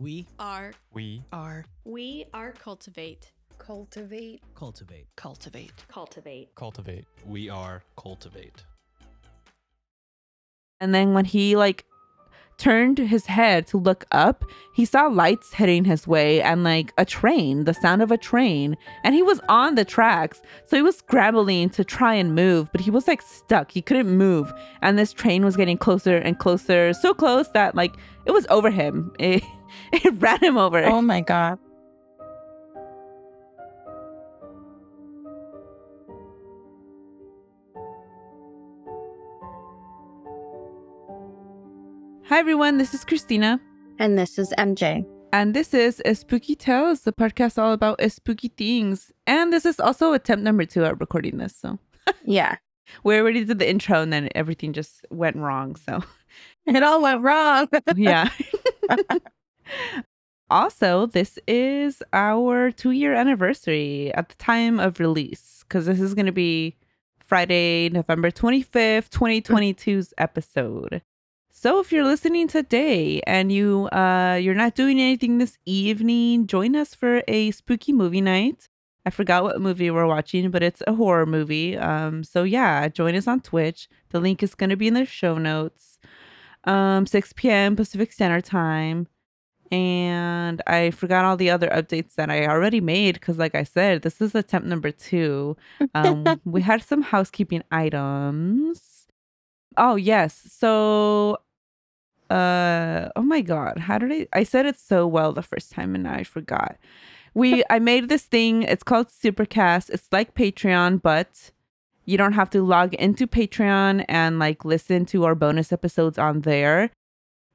We are We are we are cultivate. Cultivate. cultivate. Cultivate. Cultivate. cultivate. We are cultivate. And then when he like turned his head to look up, he saw lights heading his way and like a train, the sound of a train. And he was on the tracks. So he was scrambling to try and move, but he was like stuck. He couldn't move. And this train was getting closer and closer, so close that like it was over him. It, it ran him over. Oh my god. Hi everyone, this is Christina. And this is MJ. And this is a Spooky Tales, the podcast all about spooky things. And this is also attempt number two at recording this. So Yeah. we already did the intro and then everything just went wrong. So It all went wrong. yeah. Also, this is our two year anniversary at the time of release because this is going to be Friday, November 25th, 2022's episode. So if you're listening today and you uh you're not doing anything this evening, join us for a spooky movie night. I forgot what movie we're watching, but it's a horror movie. Um so yeah, join us on Twitch. The link is going to be in the show notes um 6 p.m pacific standard time and i forgot all the other updates that i already made because like i said this is attempt number two. Um we had some housekeeping items. Oh yes. So uh oh my god how did i i said it so well the first time and i forgot. We i made this thing it's called supercast. It's like patreon but you don't have to log into Patreon and like listen to our bonus episodes on there.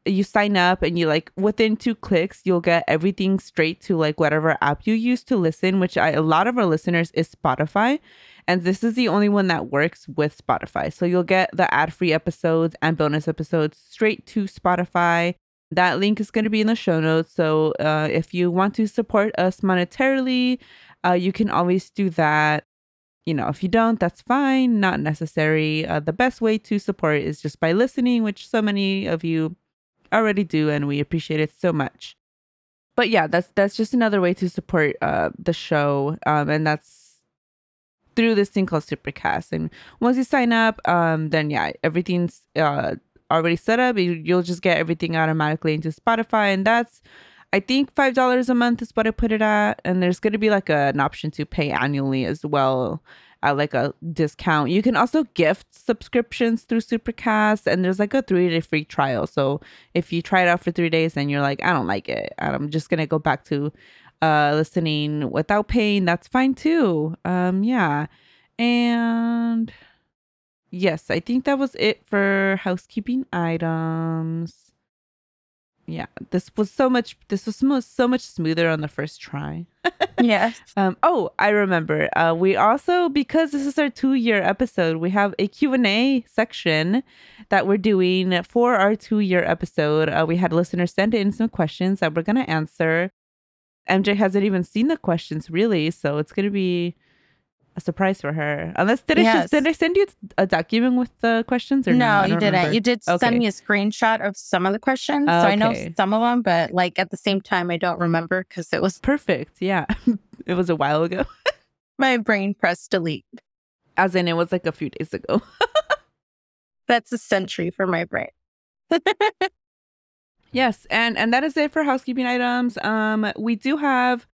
You sign up and you like within two clicks, you'll get everything straight to like whatever app you use to listen, which I, a lot of our listeners is Spotify. And this is the only one that works with Spotify. So you'll get the ad free episodes and bonus episodes straight to Spotify. That link is going to be in the show notes. So uh, if you want to support us monetarily, uh, you can always do that you know, if you don't, that's fine, not necessary. Uh, the best way to support is just by listening, which so many of you already do, and we appreciate it so much. But yeah, that's that's just another way to support uh, the show, um, and that's through this thing called Supercast. And once you sign up, um, then yeah, everything's uh, already set up. You, you'll just get everything automatically into Spotify, and that's I think five dollars a month is what I put it at, and there's going to be like a, an option to pay annually as well, at like a discount. You can also gift subscriptions through Supercast, and there's like a three day free trial. So if you try it out for three days and you're like, I don't like it, I'm just gonna go back to uh listening without paying, that's fine too. Um, yeah, and yes, I think that was it for housekeeping items yeah this was so much this was so, so much smoother on the first try. Yes. um oh i remember uh we also because this is our two year episode we have a q&a section that we're doing for our two year episode. Uh, we had listeners send in some questions that we're gonna answer. Mj hasn't even seen the questions really so it's gonna be a surprise for her unless did i Yes. did i send you a document with the questions or no, No, you didn't. remember. You did Okay. send me a screenshot of some of the questions. So I know some of them, but like at the same time, I don't remember because it was perfect yeah it was a while ago my brain pressed delete. as in it was like a few days ago That's a century for my brain. yes and and that is it for housekeeping items um we do have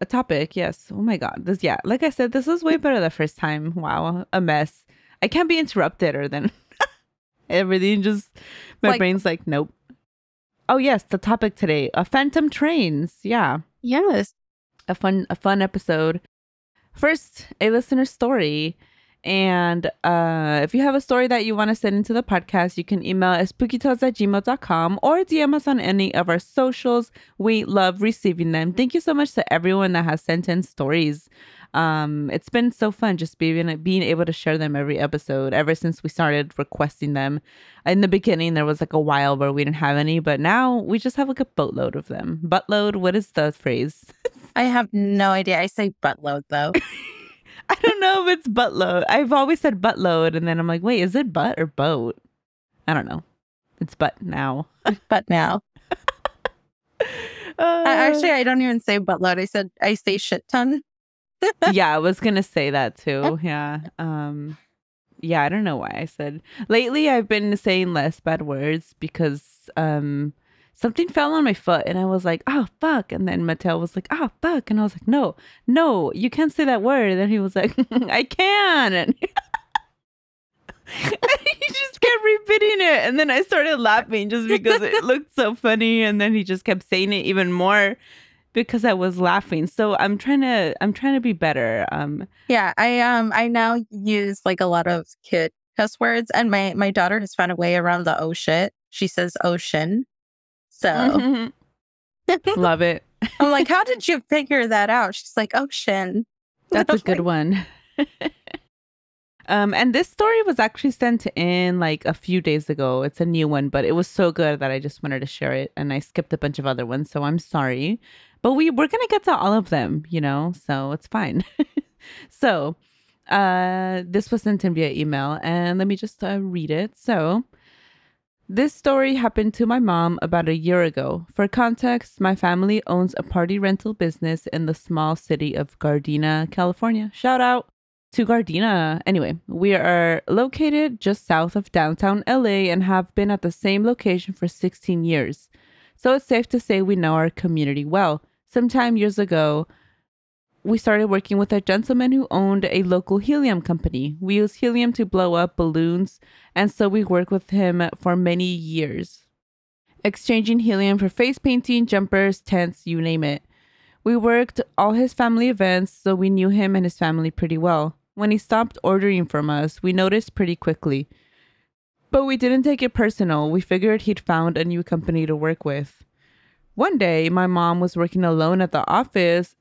a topic yes. Oh my god. This yeah like i said this was way better the first time. Wow a mess. I can't be interrupted or then everything just my Like- brain's like nope. Oh yes the topic today uh, phantom trains. Yeah. Yes. a fun a fun episode. First, a listener story. And uh, if you have a story that you want to send into the podcast, you can email us spookytales at gmail.com or DM us on any of our socials. We love receiving them. Thank you so much to everyone that has sent in stories. Um, it's been so fun just being being able to share them every episode ever since we started requesting them. In the beginning, there was like a while where we didn't have any, but now we just have like a boatload of them. Buttload, what is the phrase? I have no idea. I say buttload though. I don't know if it's buttload. I've always said buttload, and then I'm like, wait, is it butt or boat? I don't know. It's butt now. but now. Uh, I, actually, I don't even say buttload. I said I say shit ton. yeah, I was gonna say that too. Yeah. Um yeah, I don't know why I said lately I've been saying less bad words because um something fell on my foot and I was like, oh fuck. And then Mattel was like, oh fuck. And I was like, no, no, you can't say that word. And then he was like, I can. And he just kept repeating it. And then I started laughing just because it looked so funny. And then he just kept saying it even more because I was laughing. So I'm trying to I'm trying to be better. Um Yeah, I um I now use like a lot of kid cuss words, and my my daughter has found a way around the oh shit. She says ocean. So Mm-hmm. love it. I'm like, how did you figure that out? She's like, ocean. That's a good like, one. um, and this story was actually sent in like a few days ago. It's a new one, but it was so good that I just wanted to share it, and I skipped a bunch of other ones, so I'm sorry. But we we're gonna get to all of them, you know, so it's fine. so, uh, this was sent in via email, and let me just uh, read it. So. This story happened to my mom about a year ago. For context, my family owns a party rental business in the small city of Gardena, California. Shout out to Gardena. Anyway, we are located just south of downtown LA and have been at the same location for 16 years. So it's safe to say we know our community well. Sometime years ago, we started working with a gentleman who owned a local helium company. We use helium to blow up balloons, and so we worked with him for many years, exchanging helium for face painting, jumpers, tents, you name it. We worked all his family events, so we knew him and his family pretty well. When he stopped ordering from us, we noticed pretty quickly. But we didn't take it personal. We figured he'd found a new company to work with. One day, my mom was working alone at the office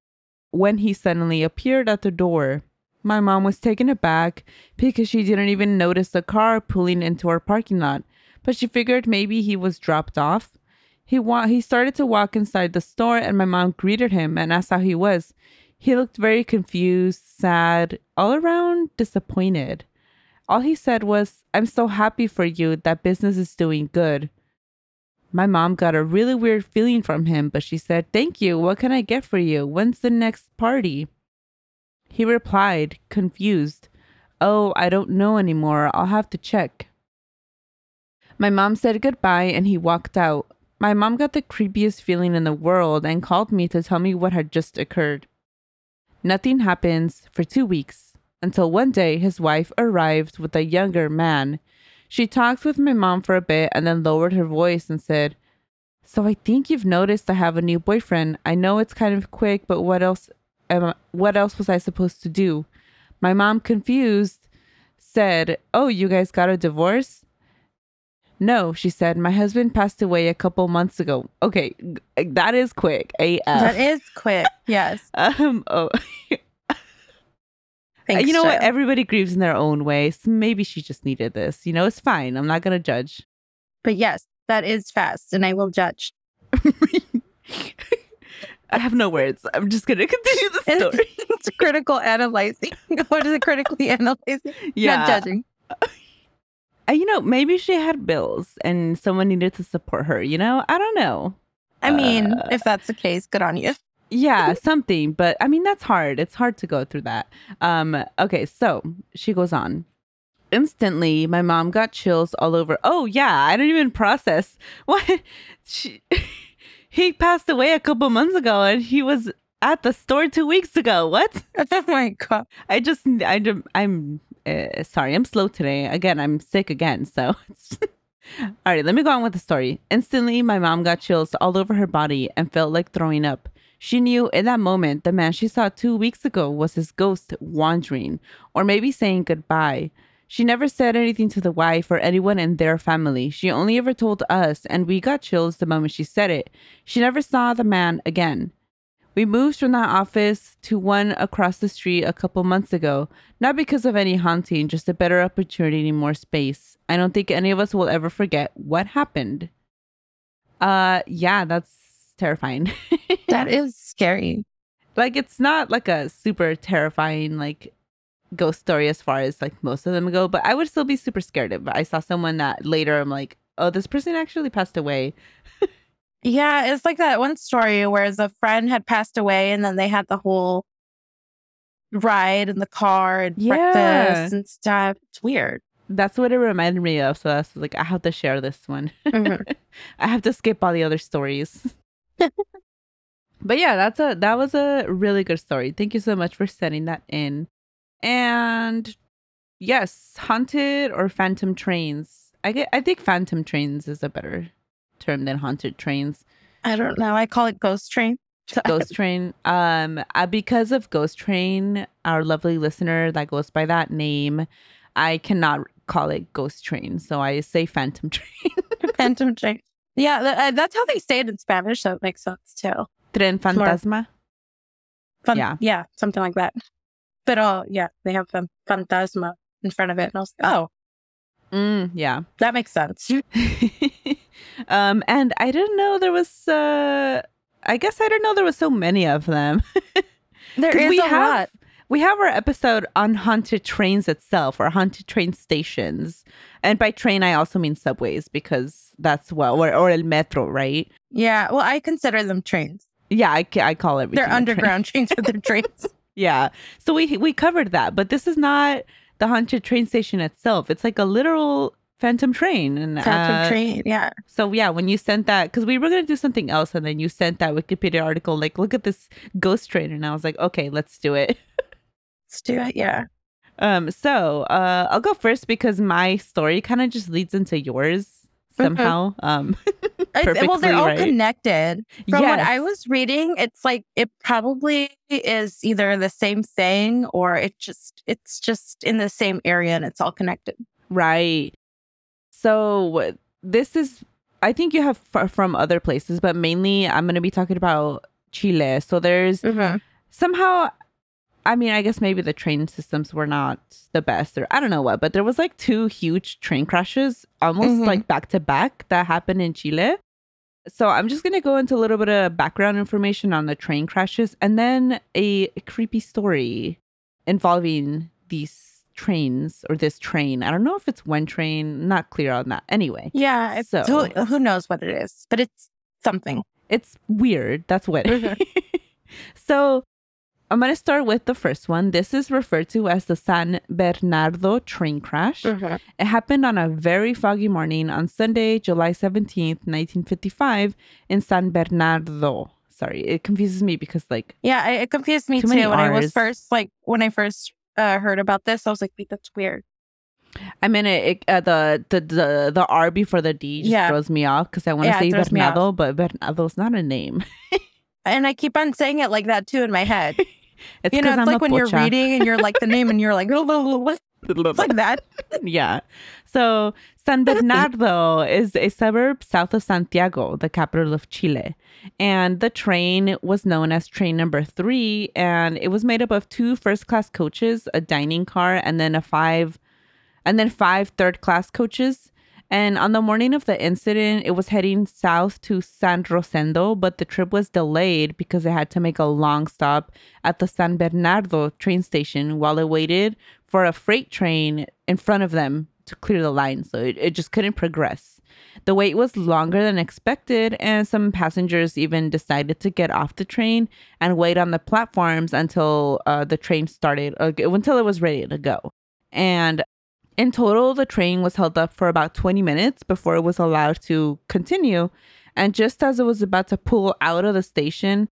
when he suddenly appeared at the door. My mom was taken aback because she didn't even notice the car pulling into our parking lot, but she figured maybe he was dropped off. He wa- he started to walk inside the store and my mom greeted him and asked how he was. He looked very confused, sad, all around disappointed. All he said was, "I'm so happy for you that business is doing good." My mom got a really weird feeling from him, but she said, Thank you. What can I get for you? When's the next party? He replied, confused, Oh, I don't know anymore. I'll have to check. My mom said goodbye and he walked out. My mom got the creepiest feeling in the world and called me to tell me what had just occurred. Nothing happens for two weeks until one day his wife arrived with a younger man. She talked with my mom for a bit and then lowered her voice and said, So I think you've noticed I have a new boyfriend. I know it's kind of quick, but what else am I, what else was I supposed to do? My mom, confused, said, Oh, you guys got a divorce? No, she said, My husband passed away a couple months ago. Okay, that is quick. AF. That is quick. Yes. um, oh, Thanks, you know what? Everybody grieves in their own way. So maybe she just needed this. You know, it's fine. I'm not going to judge. But yes, that is fast, and I will judge. I have no words. I'm just going to continue the story. it's critical analyzing. what is it? Critically analyzing? yeah. Not judging. Uh, you know, maybe she had bills and someone needed to support her. You know, I don't know. I mean, Uh, if that's the case, good on you. Yeah something but i mean that's hard. It's hard to go through that. Um okay so she goes on. Instantly my mom got chills all over. Oh yeah i didn't even process what she, he passed away a couple months ago and he was at the store two weeks ago. What? Oh my god. i just i i'm uh, sorry i'm slow today. Again i'm sick again so all right let me go on with the story. Instantly my mom got chills all over her body and felt like throwing up she knew in that moment the man she saw two weeks ago was his ghost wandering or maybe saying goodbye she never said anything to the wife or anyone in their family. She only ever told us, and we got chills the moment she said it. She never saw the man again. We moved from that office to one across the street a couple months ago, not because of any haunting, just a better opportunity and more space. I don't think any of us will ever forget what happened. Uh yeah, that's terrifying. That is scary. like it's not like a super terrifying like ghost story as far as like most of them go, but I would still be super scared if I saw someone that later I'm like, oh, this person actually passed away. Yeah, it's like that one story where a friend had passed away and then they had the whole ride in the car and Yeah. breakfast and stuff. It's weird. That's what it reminded me of. So that's like I have to share this one. Mhm. I have to skip all the other stories. but yeah, that's a that was a really good story. Thank you so much for sending that in. And yes, haunted or phantom trains. I get I think phantom trains is a better term than haunted trains. I don't know. I call it ghost train. Ghost Train. Um, uh, because of Ghost Train, our lovely listener that goes by that name, I cannot call it Ghost Train, so I say Phantom Train. Phantom train. Yeah, th- uh, that's how they say it in Spanish, so it makes sense too. Tren Fantasma. Fun- Yeah. yeah, something like that. But oh, yeah, they have the fantasma in front of it, and I was like, oh, Mm, yeah. that makes sense. um, and I didn't know there was. Uh, I guess I didn't know there was so many of them. there is we a have- lot. We have our episode on haunted trains itself or haunted train stations. And by train, I also mean subways because that's well, or, or el metro, right? Yeah, well, I consider them trains. Yeah, I, I call it. They're a train. underground trains, but they're trains. Yeah. So we we covered that, but this is not the haunted train station itself. It's like a literal phantom train. And Phantom uh, train. Yeah. So yeah, when you sent that, because we were gonna do something else, and then you sent that Wikipedia article, like, look at this ghost train, and I was like, okay, let's do it. Let's do it. Yeah. Um, so uh, I'll go first because my story kind of just leads into yours somehow. Um, I- well, they're all right. connected. From what. I was reading, it's like it probably is either the same thing or it just it's just in the same area and it's all connected. Right. So this is, I think you have f- from other places, but mainly I'm going to be talking about Chile. So there's somehow, I mean, I guess maybe the train systems were not the best, or I don't know what, but there was like two huge train crashes almost Mhm. like back to back that happened in Chile. So I'm just going to go into a little bit of background information on the train crashes and then a creepy story involving these trains or this train. I don't know if it's one train, not clear on that. Anyway, Yeah. It's, So- who, who knows what it is, but it's something. it's weird. That's what. So I'm going to start with the first one. This is referred to as the San Bernardo train crash. It happened on a very foggy morning on Sunday, July 17th, 1955, in San Bernardo. Sorry, it confuses me because, like, Yeah, it, confused me Too when I was first like when I first uh, heard about this. I was like, wait, that's weird. I mean, it, it, uh, the, the the the R before the D just Yeah. throws me off because I want to Yeah, say throws me off. Bernardo, but Bernardo's not a name. And I keep on saying it like that too in my head. It's you know, it's I'm like when you're reading and you're like the name and you're like, it's like that. yeah. So San Bernardo is a suburb south of Santiago, the capital of Chile. And the train was known as train number three. And it was made up of two first class coaches, a dining car, and then a five and then five third class coaches. And on the morning of the incident, it was heading south to San Rosendo, but the trip was delayed because they had to make a long stop at the San Bernardo train station while it waited for a freight train in front of them to clear the line. So it, it just couldn't progress. The wait was longer than expected, and some passengers even decided to get off the train and wait on the platforms until uh, the train started, uh, until it was ready to go. And in total, the train was held up for about 20 minutes before it was allowed to continue. And just as it was about to pull out of the station,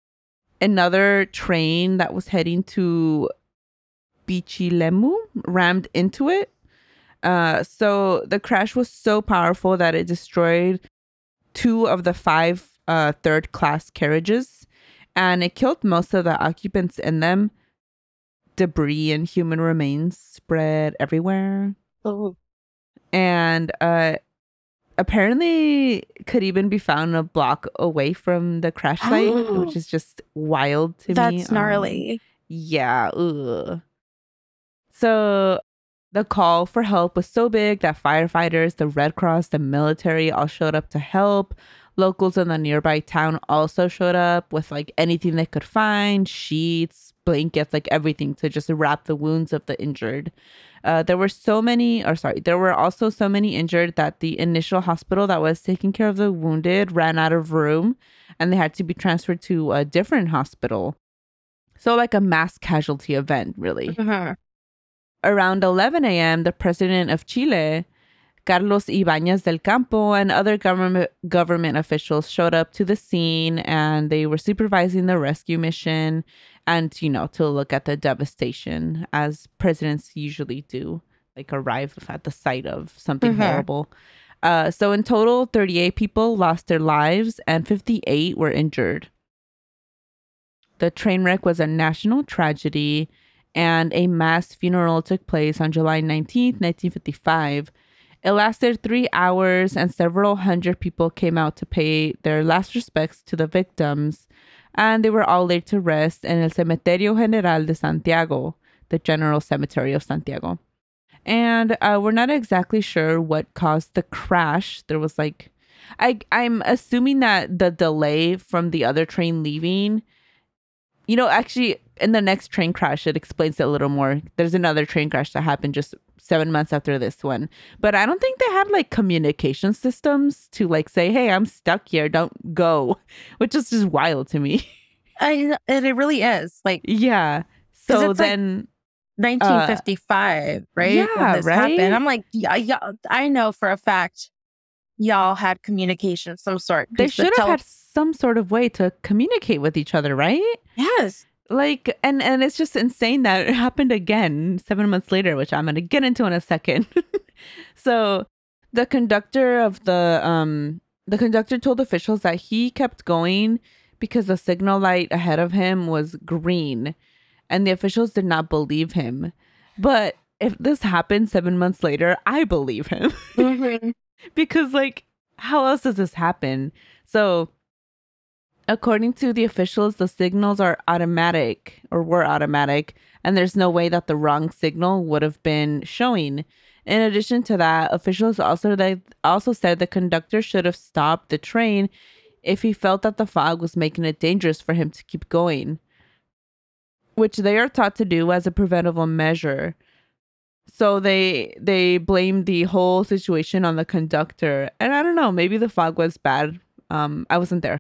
another train that was heading to Pichilemu rammed into it. Uh, so the crash was so powerful that it destroyed two of the five uh, third class carriages and it killed most of the occupants in them. Debris and human remains spread everywhere Oh, and uh apparently could even be found a block away from the crash site Oh. which is just wild to me that's Um, gnarly. yeah ugh. so the call for help was so big that firefighters the red cross the military all showed up to help locals in the nearby town also showed up with like anything they could find sheets blankets like everything to just wrap the wounds of the injured Uh, there were so many, or sorry, there were also so many injured that the initial hospital that was taking care of the wounded ran out of room and they had to be transferred to a different hospital. So, like a mass casualty event, really. Mhm. Around 11 a.m., the president of Chile, Carlos Ibañez del Campo, and other government government officials showed up to the scene and they were supervising the rescue mission and, you know, to look at the devastation as presidents usually do, like arrive at the site of something Mhm. horrible. Uh, so, in total, 38 people lost their lives and 58 were injured. The train wreck was a national tragedy, and a mass funeral took place on July 19th, 1955. It lasted three hours, and several hundred people came out to pay their last respects to the victims, and they were all laid to rest in El Cementerio General de Santiago, the General Cemetery of Santiago. And uh, we're not exactly sure what caused the crash. There was like, I I'm assuming that the delay from the other train leaving you know, actually, in the next train crash, it explains it a little more. There's another train crash that happened just seven months after this one. But I don't think they had like communication systems to like say, hey, I'm stuck here, don't go, which is just wild to me. I, and it really is like yeah. So it's like- then, 1955, right? When yeah, this right? happened. I'm like, yeah, yeah, I know for a fact y'all had communication of some sort. they 'cause the should have had some sort of way to communicate with each other, right? Yes. Like and and it's just insane that it happened again seven months later which i'm going to get into in a second. So the conductor of the um the conductor told officials that he kept going because the signal light ahead of him was green and the officials did not believe him. But if this happened seven months later i believe him. Mhm. because like how else does this happen? So according to the officials the signals are automatic or were automatic and there's no way that the wrong signal would have been showing in addition to that officials also they also said the conductor should have stopped the train if he felt that the fog was making it dangerous for him to keep going which they are taught to do as a preventable measure so they they blame the whole situation on the conductor. And I don't know, maybe the fog was bad. Um I wasn't there.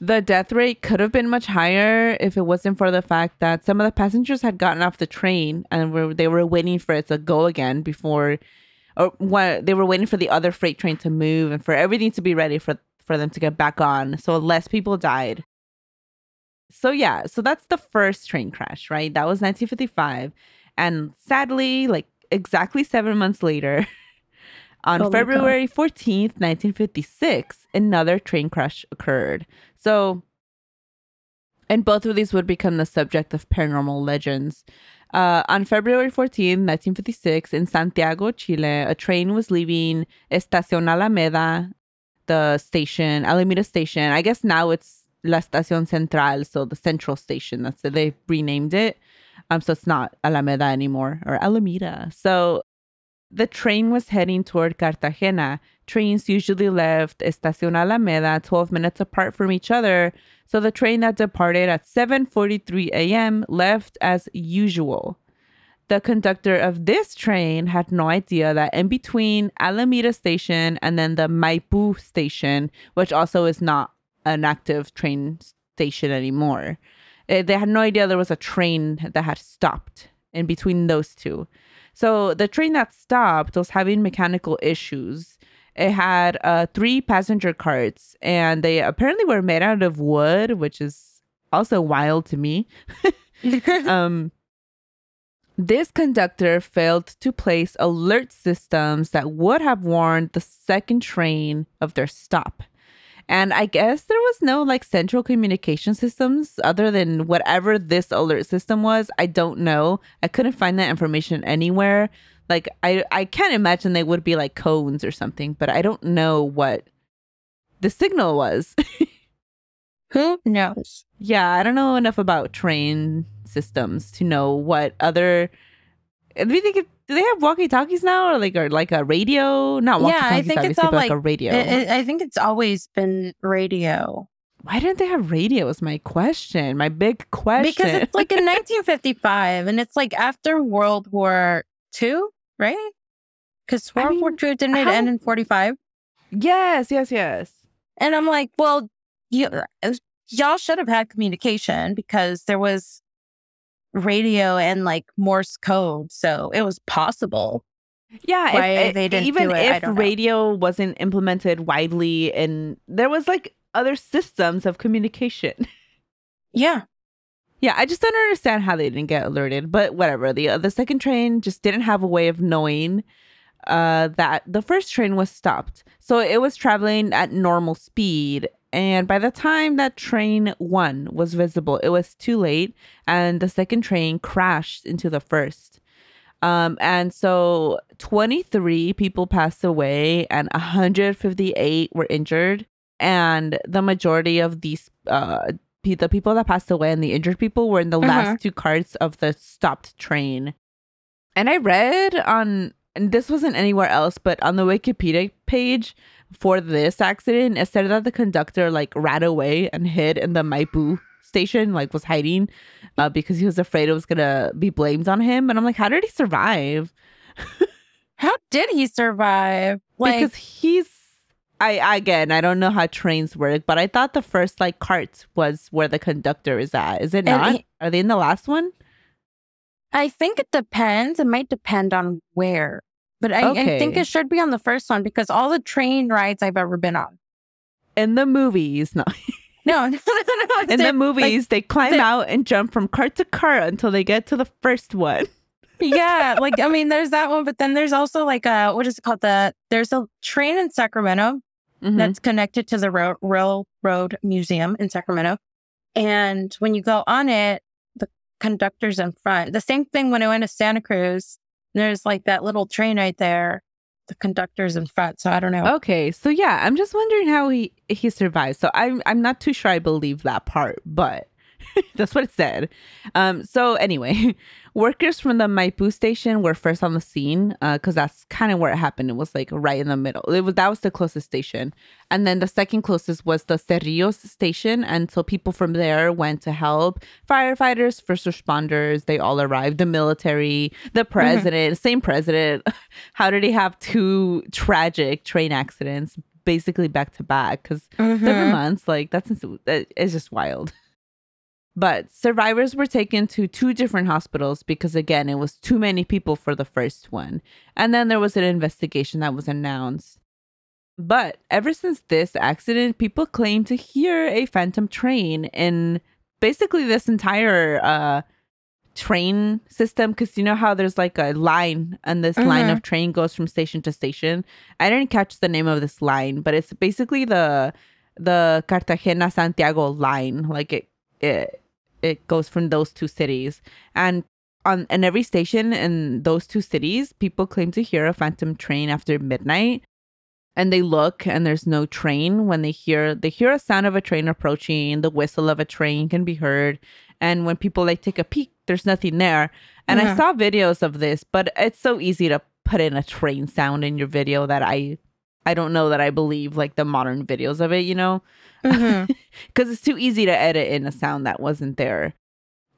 The death rate could have been much higher if it wasn't for the fact that some of the passengers had gotten off the train and were they were waiting for it to go again before or what they were waiting for the other freight train to move and for everything to be ready for for them to get back on. So less people died. So yeah, so that's the first train crash, right? That was 1955. And sadly, like exactly seven months later, on Oh. February 14th, 1956, another train crash occurred. So, and both of these would become the subject of paranormal legends. Uh, on February 14th, 1956, in Santiago, Chile, a train was leaving Estación Alameda, the station, Alameda Station. I guess now it's La Estación Central, so the central station. That's it. They renamed it. Um, so it's not Alameda anymore or Alameda. So the train was heading toward Cartagena. Trains usually left Estación Alameda 12 minutes apart from each other. So the train that departed at 7:43 a.m. left as usual. The conductor of this train had no idea that in between Alameda station and then the Maipú station, which also is not an active train station anymore, eh, they had no idea there was a train that had stopped in between those two. So the train that stopped was having mechanical issues. It had uh, three passenger carts, and they apparently were made out of wood, which is also wild to me. um, this conductor failed to place alert systems that would have warned the second train of their stop. And I guess there was no like central communication systems other than whatever this alert system was. I don't know. I couldn't find that information anywhere. Like I I can't imagine they would be like cones or something, but I don't know what the signal was. Who knows? yeah, I don't know enough about train systems to know what other do it, do they have walkie talkies now or like or like a radio? Not walkie-talkies. Yeah, I think it's all like, like- a radio. I, I- I think it's always been radio Why didn't they have radio? Was my question. My big question. because it's like in 1955 and it's like after World War two, right? Because I World War mean, II didn't it how- end in 45? Yes, yes, yes. And I'm like, well, you, uh, y'all should have had communication because there was radio and like Morse code. So it was possible. Yeah, Why if, they didn't even it, I if don't know. radio wasn't implemented widely, and there was like other systems of communication. Yeah. Yeah, I just don't understand how they didn't get alerted, but whatever. The uh, the second train just didn't have a way of knowing uh, that the first train was stopped. So it was traveling at normal speed, and by the time that train one was visible, it was too late, and the second train crashed into the first. Um, and so 23 people passed away, and 158 were injured, and the majority of these uh the people that passed away and the injured people were in the Uh-huh. last two carts of the stopped train. And I read on, and this wasn't anywhere else, but on the Wikipedia page for this accident, it said that the conductor like ran away and hid in the Maipu station, like was hiding uh, because he was afraid it was gonna be blamed on him. And I'm like, how did he survive? How did he survive? Like, because he's I again I don't know how trains work, but I thought the first like cart was where the conductor is at. Is it not? Are they in the last one? I think it depends. It might depend on where, but I, I think it should be on the first one because all the train rides I've ever been on. In the movies, no. No, no, no. In the movies, they climb out and jump from cart to cart until they get to the first one. yeah, like I mean, there's that one, but then there's also like a what is it called? The there's a train in Sacramento Mhm. that's connected to the rail, railroad museum in Sacramento, and when you go on it, the conductor's in front. The same thing when I went to Santa Cruz. There's like that little train right there. The conductor's in front, so I don't know. Okay, so yeah, I'm just wondering how he he survived. So I'm I'm not too sure I believe that part, but that's what it said. Um, so anyway, workers from the Maipu station were first on the scene because that's kind of where it happened. It was like right in the middle. It was that was the closest station, and then the second closest was the Cerrillos station. And so people from there went to help firefighters, first responders. They all arrived. The military, the president, same president. How did he have two tragic train accidents basically back to back? Because seven Mhm. months, like that's is just wild. But survivors were taken to two different hospitals because, again, it was too many people for the first one. And then there was an investigation that was announced. But ever since this accident, people claim to hear a phantom train in basically this entire uh, train system. Because you know how there's like a line, and this line Mhm. of train goes from station to station. I didn't catch the name of this line, but it's basically the the Cartagena Santiago line. Like it it it goes from those two cities, and on in every station in those two cities, people claim to hear a phantom train after midnight. And they look and there's no train when they hear they hear a sound of a train approaching, the whistle of a train can be heard. And when people like take a peek, there's nothing there. And I Mhm. saw videos of this, but it's so easy to put in a train sound in your video that I I don't know that I believe like the modern videos of it, you know? Because it's too easy to edit in a sound that wasn't there.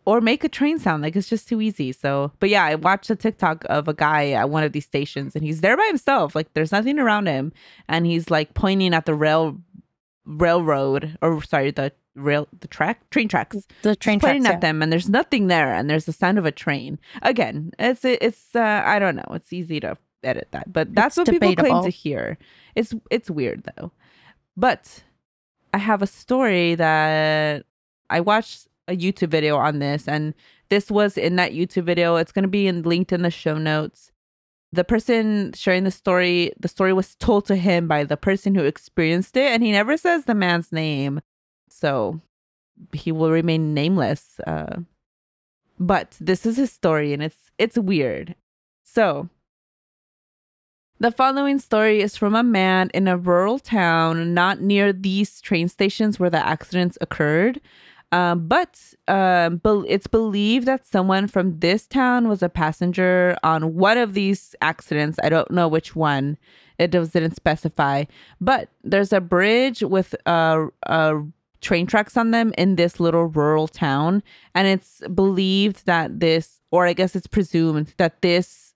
Or make a train sound. Like it's just too easy. So, but yeah, I watched a TikTok of a guy at one of these stations and he's there by himself. Like there's nothing around him. And he's like pointing at the rail railroad or sorry, the rail the track train tracks The train pointing tracks. at them and there's nothing there and there's the sound of a train again it's it's uh, i don't know it's easy to edit that but that's It's what people claim to hear. It's it's weird though. But i have a story that i watched a youtube video on this and this was in that youtube video. It's going to be in, linked in the show notes. The person sharing the story the story was told to him by the person who experienced it and he never says the man's name. So he will remain nameless uh but this is his story and it's it's weird. So the following story is from a man in a rural town not near these train stations where the accidents occurred um, but um, bel it's believed that someone from this town was a passenger on one of these accidents. I don't know which one. It does- didn't specify. But there's a bridge with uh, uh, train tracks on them in this little rural town. And it's believed that this, or I guess it's presumed that this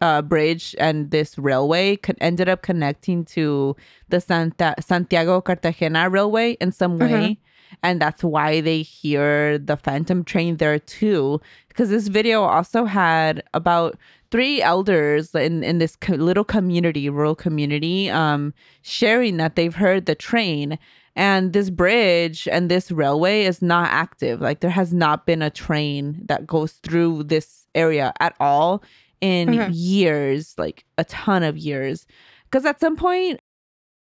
uh, bridge and this railway con- ended up connecting to the Santa- Santiago Cartagena railway in some way. And that's why they hear the phantom train there too. Because this video also had about three elders in, in this co- little community, rural community, um, sharing that they've heard the train. And this bridge and this railway is not active. Like there has not been a train that goes through this area at all in Mhm. years, like a ton of years. Because at some point,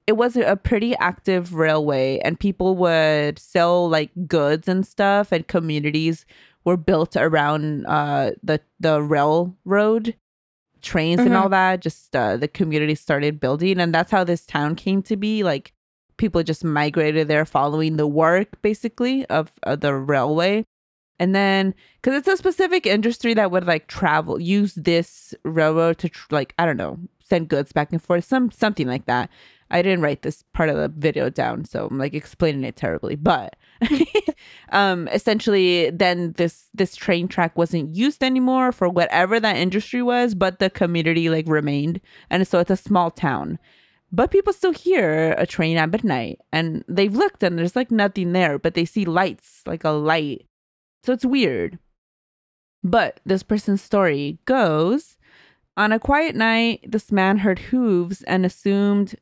it was a pretty active railway, and people would sell like goods and stuff, and communities were built around uh, the the railroad trains and Mhm. all that. Just uh, the community started building, and that's how this town came to be. Like people just migrated there, following the work basically of, of the railway. And then, because it's a specific industry that would like travel, use this railroad to tr- like I don't know, send goods back and forth, some something like that. I didn't write this part of the video down, so I'm like explaining it terribly. But um, essentially, then this this train track wasn't used anymore for whatever that industry was, but the community like remained, and so it's a small town. But people still hear a train at midnight, and they've looked and there's like nothing there, but they see lights, like a light. So it's weird. But this person's story goes on a quiet night, this man heard hooves and assumed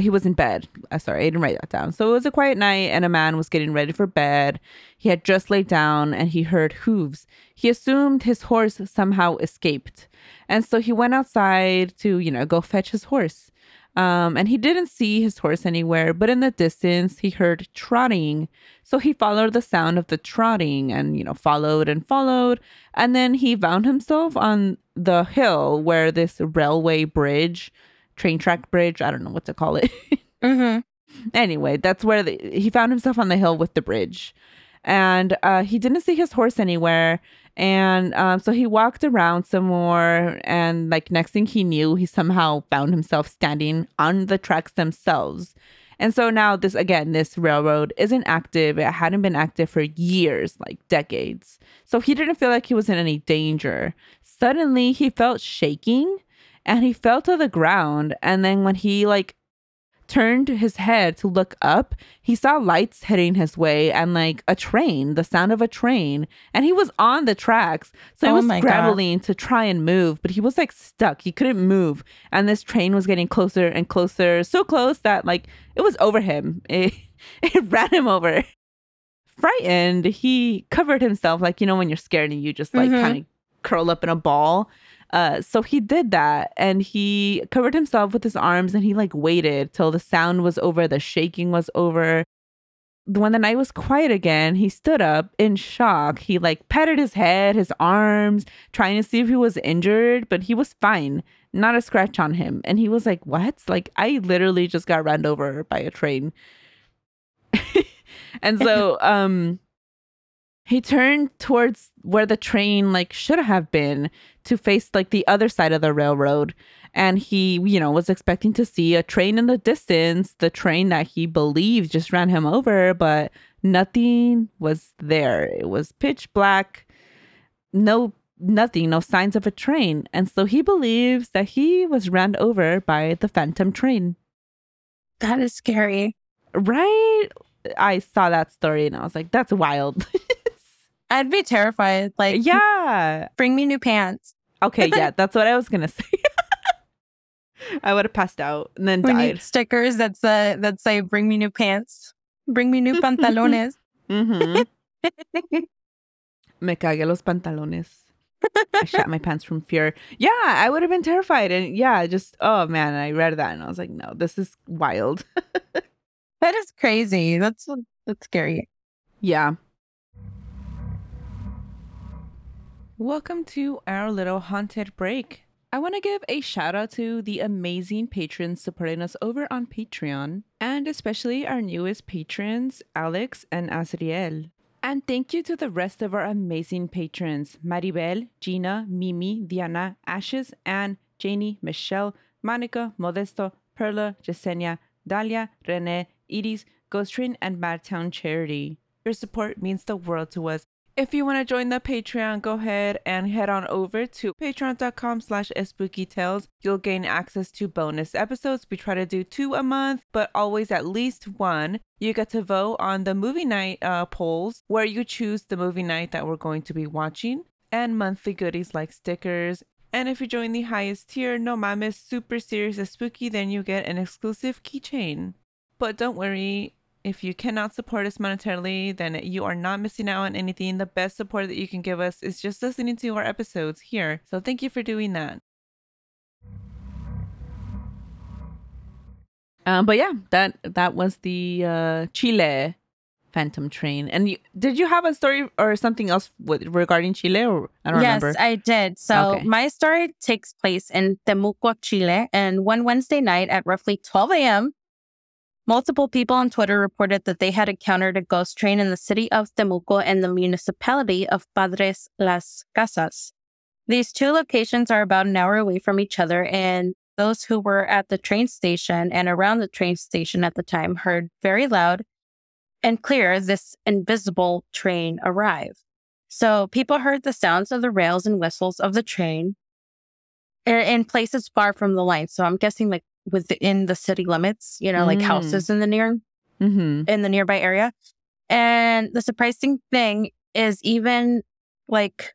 he was in bed. Uh, sorry, I didn't write that down. So it was a quiet night, and a man was getting ready for bed. He had just laid down and he heard hooves. He assumed his horse somehow escaped. And so he went outside to, you know, go fetch his horse. Um, and he didn't see his horse anywhere, but in the distance, he heard trotting. So he followed the sound of the trotting and, you know, followed and followed. And then he found himself on the hill where this railway bridge, train track bridge, I don't know what to call it. Mm-hmm. anyway, that's where the, he found himself on the hill with the bridge. And uh, he didn't see his horse anywhere. And um, so he walked around some more. And like next thing he knew, he somehow found himself standing on the tracks themselves. And so now this again, this railroad isn't active. It hadn't been active for years, like decades. So he didn't feel like he was in any danger. Suddenly he felt shaking and he fell to the ground. And then when he like turned his head to look up, he saw lights heading his way and like a train, the sound of a train. And he was on the tracks. So he Oh was my God. scrambling to try and move, but he was like stuck. He couldn't move. And this train was getting closer and closer, so close that like it was over him. It, it ran him over. Frightened, he covered himself like, you know, when you're scared and you just like Mhm. kind of curl up in a ball. Uh, so he did that and he covered himself with his arms and he like waited till the sound was over, the shaking was over. When the night was quiet again, he stood up in shock. He like patted his head, his arms, trying to see if he was injured, but he was fine. Not a scratch on him. And he was like, What? Like, I literally just got run over by a train. and so, um, he turned towards where the train like should have been to face like the other side of the railroad. And he you know was expecting to see a train in the distance the train that he believed just ran him over but nothing was there. It was pitch black. No nothing no signs of a train. And so he believes that he was ran over by the phantom train. That is scary. right? I saw that story and i was like that's wild. I'd be terrified. Like, yeah. bring me new pants. Okay, yeah, that's what I was gonna say. I would have passed out and then We died. need stickers that say that say "Bring me new pants." Bring me new pantalones. Mm-hmm. Me cagué los pantalones. I shat my pants from fear. Yeah, I would have been terrified. And yeah, just, oh man, I read that and I was like, no, this is wild. that is crazy. That's that's scary. yeah. Welcome to our little haunted break. I want to give a shout out to the amazing patrons supporting us over on Patreon, and especially our newest patrons, Alex and Azriel. And thank you to the rest of our amazing patrons Maribel, Gina, Mimi, Diana, Ashes, Anne, Janie, Michelle, Monica, Modesto, Perla, Jasenia, Dalia, Rene, Iris, Ghost Train, and Madtown Charity. Your support means the world to us If you want to join the Patreon, go ahead and head on over to patreon.com slash spookytales. You'll gain access to bonus episodes. We try to do two a month, but always at least one. You get to vote on the movie night uh, polls where you choose the movie night that we're going to be watching and monthly goodies like stickers. And if you join the highest tier, no mames, super serious as spooky, then you get an exclusive keychain. But don't worry, if you cannot support us monetarily, then you are not missing out on anything. The best support that you can give us is just listening to our episodes here. So thank you for doing that. Um, but yeah, that that was the uh, Chile Phantom Train. And you, did you have a story or something else with, regarding Chile? Or I don't yes, remember. Yes, I did. So Okay. my story takes place in Temuco, Chile, and one Wednesday night at roughly 12 a.m., multiple people on Twitter reported that they had encountered a ghost train in the city of Temuco and the municipality of Padres Las Casas. These two locations are about an hour away from each other, and those who were at the train station and around the train station at the time heard very loud and clear this invisible train arrive. So people heard the sounds of the rails and whistles of the train in places far from the line. So I'm guessing like within the city limits, you know, like Mm. houses in the near mm-hmm. in the nearby area. And the surprising thing is even like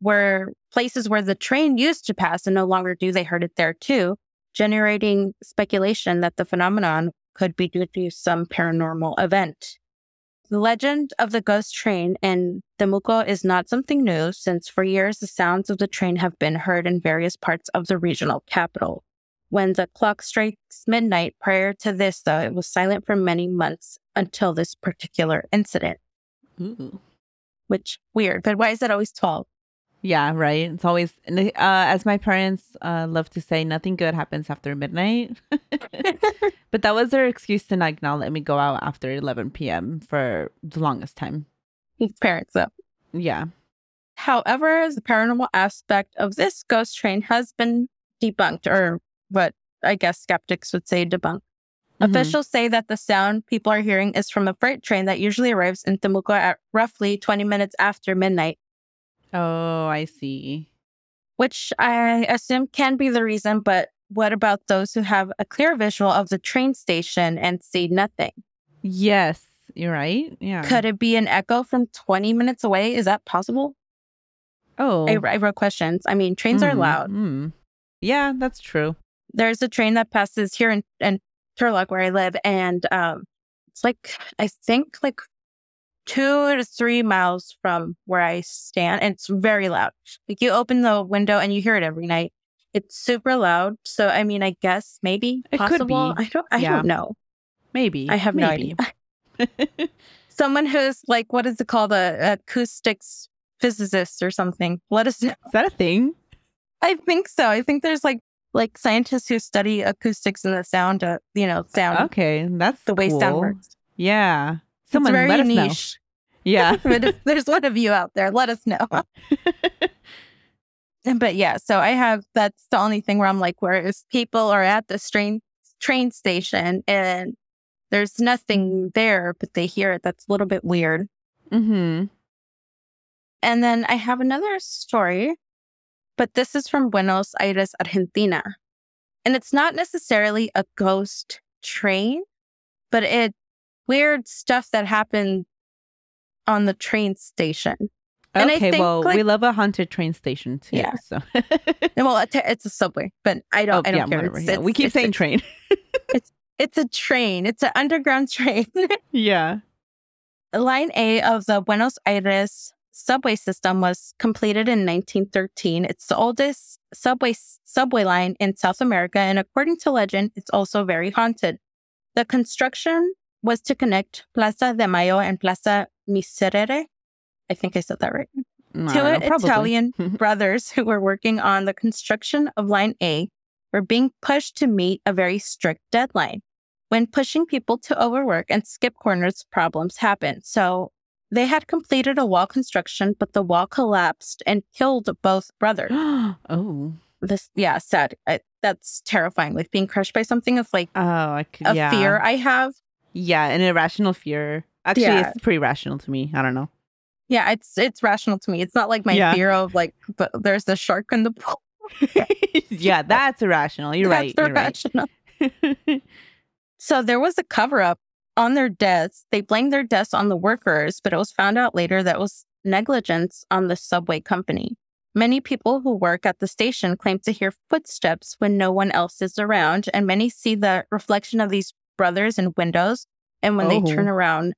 where places where the train used to pass and no longer do, they heard it there too, generating speculation that the phenomenon could be due to some paranormal event. The legend of the ghost train in Temuco is not something new, since for years the sounds of the train have been heard in various parts of the regional capital. When the clock strikes midnight prior to this, though, it was silent for many months until this particular incident, Ooh. which weird. But why is it always 12? Yeah, right. It's always, uh, as my parents uh, love to say, nothing good happens after midnight. but that was their excuse to like not let me go out after 11 p.m. for the longest time. His parents, though. Yeah. However, the paranormal aspect of this ghost train has been debunked, or what I guess skeptics would say debunked. Mhm. Officials say that the sound people are hearing is from a freight train that usually arrives in Temuco at roughly 20 minutes after midnight, Oh, I see. which I assume can be the reason. But what about those who have a clear visual of the train station and see nothing? Yes, you're right. Yeah. Could it be an echo from 20 minutes away? Is that possible? Oh, I, I wrote questions. I mean, trains are Mm, loud. mm. Yeah, that's true. There's a train that passes here in, in Turlock where I live, and um, it's like I think like two to three miles from where I stand, and it's very loud. Like you open the window and you hear it every night. It's super loud. So I mean, I guess maybe It could be. I don't. I Yeah. don't know. Maybe. I have no Maybe. idea. Someone who's like, what is it called, a acoustics physicist or something. Let us know. Is that a thing? I think so. I think there's like like scientists who study acoustics and the sound, uh, you know, sound Okay, that's the way sound cool. works. Yeah. Someone it's very let us know. niche. Yeah. but if there's one of you out there, let us know. but yeah, so I have that's the only thing where I'm like, whereas people are at the train train station and there's nothing there, but they hear it. That's a little bit weird. mm-hmm. And then I have another story, but this is from Buenos Aires, Argentina. And it's not necessarily a ghost train, but it weird stuff that happened on the train station. And I Okay, think, well, we love a haunted train station too. Yeah. So Well, it's a- subway, but I don't. oh, I don't yeah, care. It's, yeah. We keep it's saying train. It's a train. It's an underground train. yeah. Line A of the Buenos Aires subway system was completed in 1913. It's the oldest subway subway line in South America, and according to legend, it's also very haunted. The construction was to connect Plaza de Mayo and Plaza Miserere. I think I said that right. Mm, I Two probably. Italian brothers who were working on the construction of Line A were being pushed to meet a very strict deadline. When pushing people to overwork and skip corners, problems happen. So they had completed a wall construction, but the wall collapsed and killed both brothers. oh. This, yeah, sad. I, that's terrifying. Like being crushed by something is like Oh, I could, a yeah. fear I have. Yeah, an irrational fear. Actually, Yeah. it's pretty rational to me. I don't know. Yeah, it's it's rational to me. It's not like my Yeah. fear of like, but there's the shark in the pool. yeah, that's irrational. You're right. That's You're right. irrational. So there was a cover up on their deaths. They blamed their deaths on the workers, but it was found out later that was negligence on the subway company. Many people who work at the station claim to hear footsteps when no one else is around, and many see the reflection of these brothers in windows. And when Oh. they turn oh. around,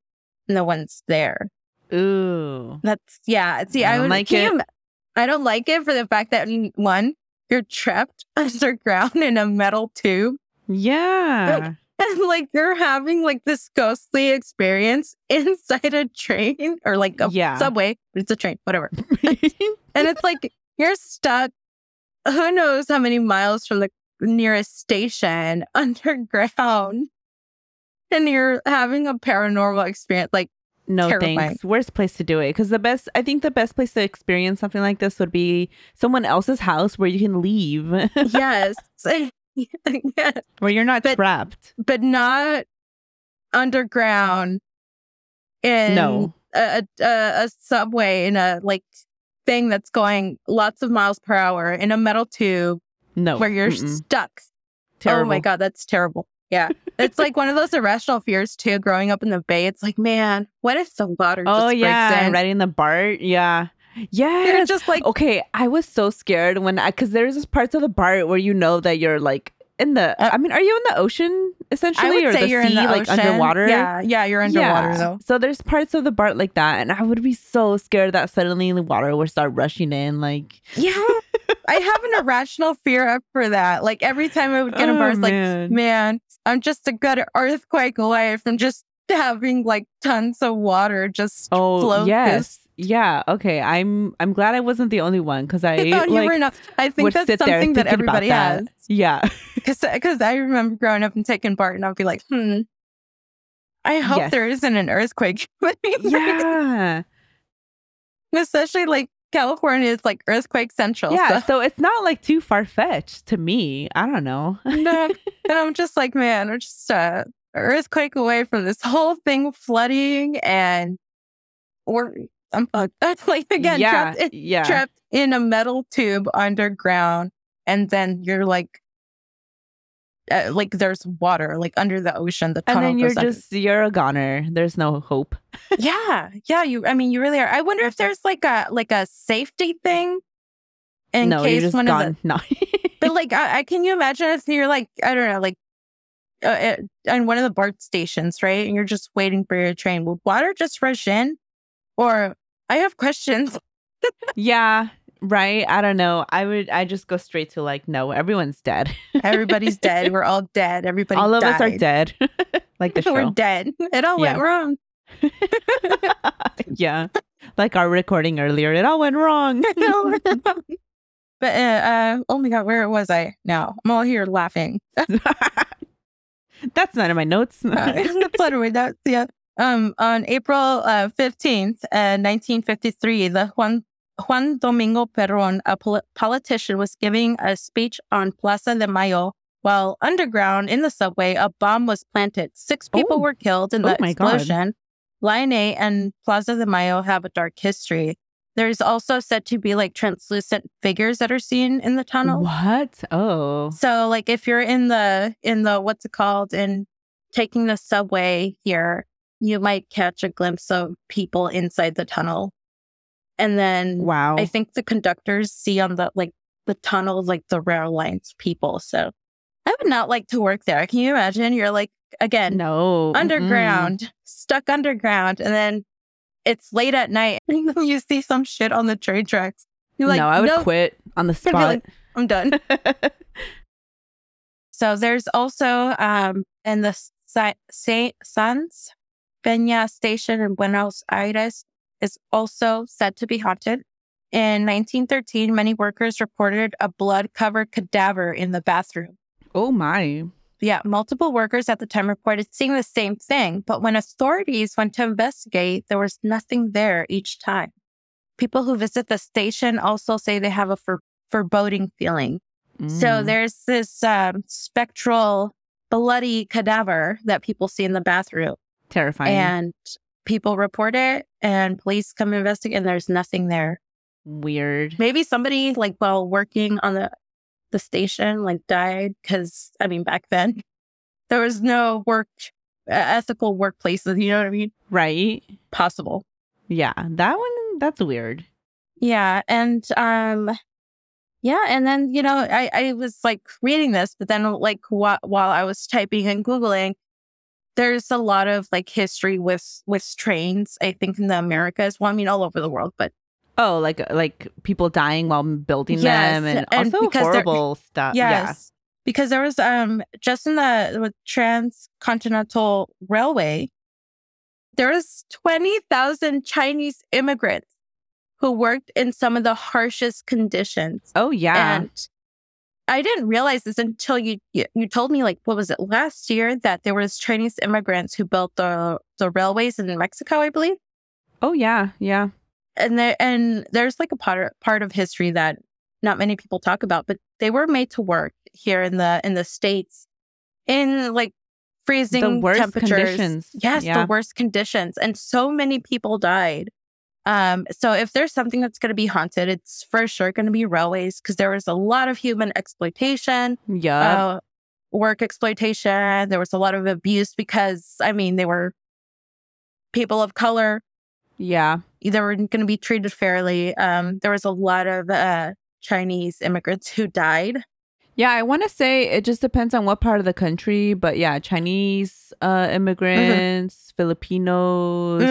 no one's there. Ooh. That's yeah. See, I I, don't would like you it. I don't like it for the fact that one, you're trapped underground in a metal tube, Yeah. And like you're having like this ghostly experience inside a train or like a Yeah. subway. but It's a train, whatever. And it's like you're stuck. Who knows how many miles from the nearest station underground, and you're having a paranormal experience. Like no Terrifying. thanks. Worst place to do it. Because the best, I think the best place to experience something like this would be someone else's house where you can leave, yes, yeah. where you're not But- trapped. but not underground in No. a, a, a subway in a like thing that's going lots of miles per hour in a metal tube No. where you're Mm-mm. stuck. Terrible. Oh my god, that's terrible. Yeah. it's like one of those irrational fears too growing up in the bay. It's like, man, what if the water oh, just Oh breaks yeah, in? riding the BART. Yeah. You're just like okay, I was so scared when I because there's this parts of the BART where you know that you're like in the. Uh, I mean, are you in the ocean essentially, I would or say the you're sea, in the like ocean. underwater? Yeah, yeah, you're underwater Yeah. though. So there's parts of the BART like that, and I would be so scared that suddenly the water would start rushing in. Like, Yeah. I have an irrational fear up for that. Like every time I would get a Oh, burst, like, man. I'm just a good earthquake away from just having like tons of water just oh flow. yes, yeah, okay. I'm I'm glad I wasn't the only one because I I thought you like were not. I think that's something that everybody that. has. Yeah, Because I remember growing up and taking Bart, and I'd be like, hmm, I hope Yes. there isn't an earthquake. yeah, Especially like California is like earthquake central. yeah. So, So it's not like too far fetched to me. I don't know. and, and I'm just like, man, we're just uh, a earthquake away from this whole thing flooding, and we're I'm fucked. Like again yeah, trapped, in, yeah. trapped in a metal tube underground, and then you're like. Uh, like there's water like under the ocean the and tunnel then you're goes under- just you're a goner. There's no hope. yeah yeah you i mean you really are i wonder if there's like a like a safety thing in no, you're case just one of the gone. No. but like I, I can you imagine if you're like i don't know like uh, uh, on one of the BART stations right and you're just waiting for your train would water just rush in or i have questions yeah, right. I don't know. I would. I just go straight to like, no, everyone's dead. everybody's dead we're all dead everybody All of us are dead. like the show. we're dead it all went wrong yeah, like our recording earlier. It all went wrong. but uh, uh oh my god where was i now i'm all here laughing That's not in my notes. That's literally that. Yeah. Um, on April uh, 15th, uh, 1953, the Juan, Juan Domingo Perón, a pol- politician, was giving a speech on Plaza de Mayo while underground in the subway, a bomb was planted. Six people Oh. were killed in Oh the my God. explosion. Line A and Plaza de Mayo have a dark history. There's also said to be like translucent figures that are seen in the tunnel. What? Oh, So like if you're in the in the what's it called in taking the subway here, you might catch a glimpse of people inside the tunnel. And then wow. I think the conductors see on the like the tunnel like the rail lines people. So I would not like to work there. Can you imagine? You're like again no. Mm-mm. underground, stuck underground, and then it's late at night and you see some shit on the train tracks. You're like, no, I would "Nope, quit on the spot. like, I'm done. So there's also um in the Sa- Sáenz Peña station in Buenos Aires is also said to be haunted. In 1913, many workers reported a blood-covered cadaver in the bathroom. oh my. Yeah, multiple workers at the time reported seeing the same thing, but when authorities went to investigate, there was nothing there each time. People who visit the station also say they have a for- foreboding feeling. So Mm. there's this um, spectral, bloody cadaver that people see in the bathroom. Terrifying. And people report it and police come investigate and there's nothing there. Weird. Maybe somebody like while working on the the station like died because I mean back then there was no work uh, ethical workplaces. You know what I mean? Right? Possible. Yeah, that one that's weird. Yeah, and um, yeah, and then you know I I was like reading this, but then like wh- while I was typing and googling, there's a lot of like history with with trains. I think in the Americas. Well, I mean all over the world, but Oh, like like people dying while building Yes, them, and, and also because horrible stuff. yes, because there was um just in the transcontinental railway, there was twenty thousand Chinese immigrants who worked in some of the harshest conditions. Oh yeah. And I didn't realize this until you, you told me like what was it last year that there was Chinese immigrants who built the the railways in Mexico, I believe. oh yeah. Yeah. And there and there's like a part part of history that not many people talk about, but they were made to work here in the in the states in like freezing temperatures. conditions. Yes, Yeah. the worst conditions, and so many people died. Um, so if there's something that's going to be haunted, it's for sure going to be railways because there was a lot of human exploitation, Yeah. uh, work exploitation. There was a lot of abuse because I mean they were people of color. yeah. They weren't going to be treated fairly. Um, there was a lot of uh, Chinese immigrants who died. Yeah, I want to say it just depends on what part of the country, but yeah, Chinese uh, immigrants, Filipinos,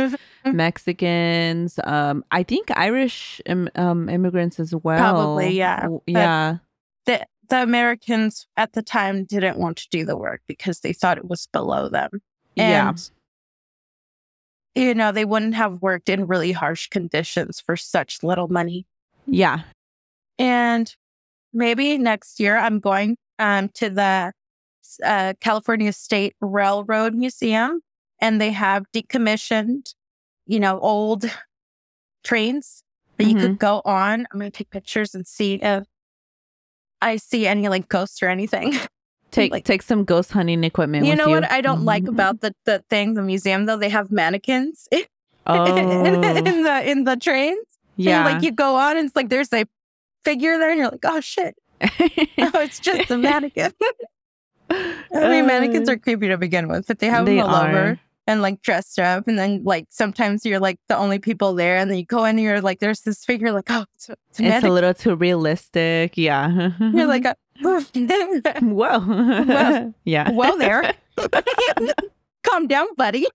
Mhm. Mexicans, um, I think Irish Im- um, immigrants as well. Probably, yeah. Yeah. The the Americans at the time didn't want to do the work because they thought it was below them. yeah. You know, they wouldn't have worked in really harsh conditions for such little money. Yeah. And maybe next year I'm going um, to the uh, California State Railroad Museum and they have decommissioned, you know, old trains that you could go on. I'm going to take pictures and see if I see any like ghosts or anything. Take Like- take some ghost hunting equipment you know you. what I don't like Mhm. about the, the thing, the museum though? They have mannequins in, Oh. in the in the trains. yeah. And, like you go on and it's like there's a figure there and you're like, oh shit. Oh, it's just a mannequin. I mean, mannequins are creepy to begin with, but they have Uh, They them all over and like dressed up. And then like sometimes you're like the only people there, and then you go in and you're like, there's this figure, like, oh, it's a, it's a It's a little too realistic. Yeah. you're like, uh, whoa. Well- yeah. well, there. Calm down, buddy.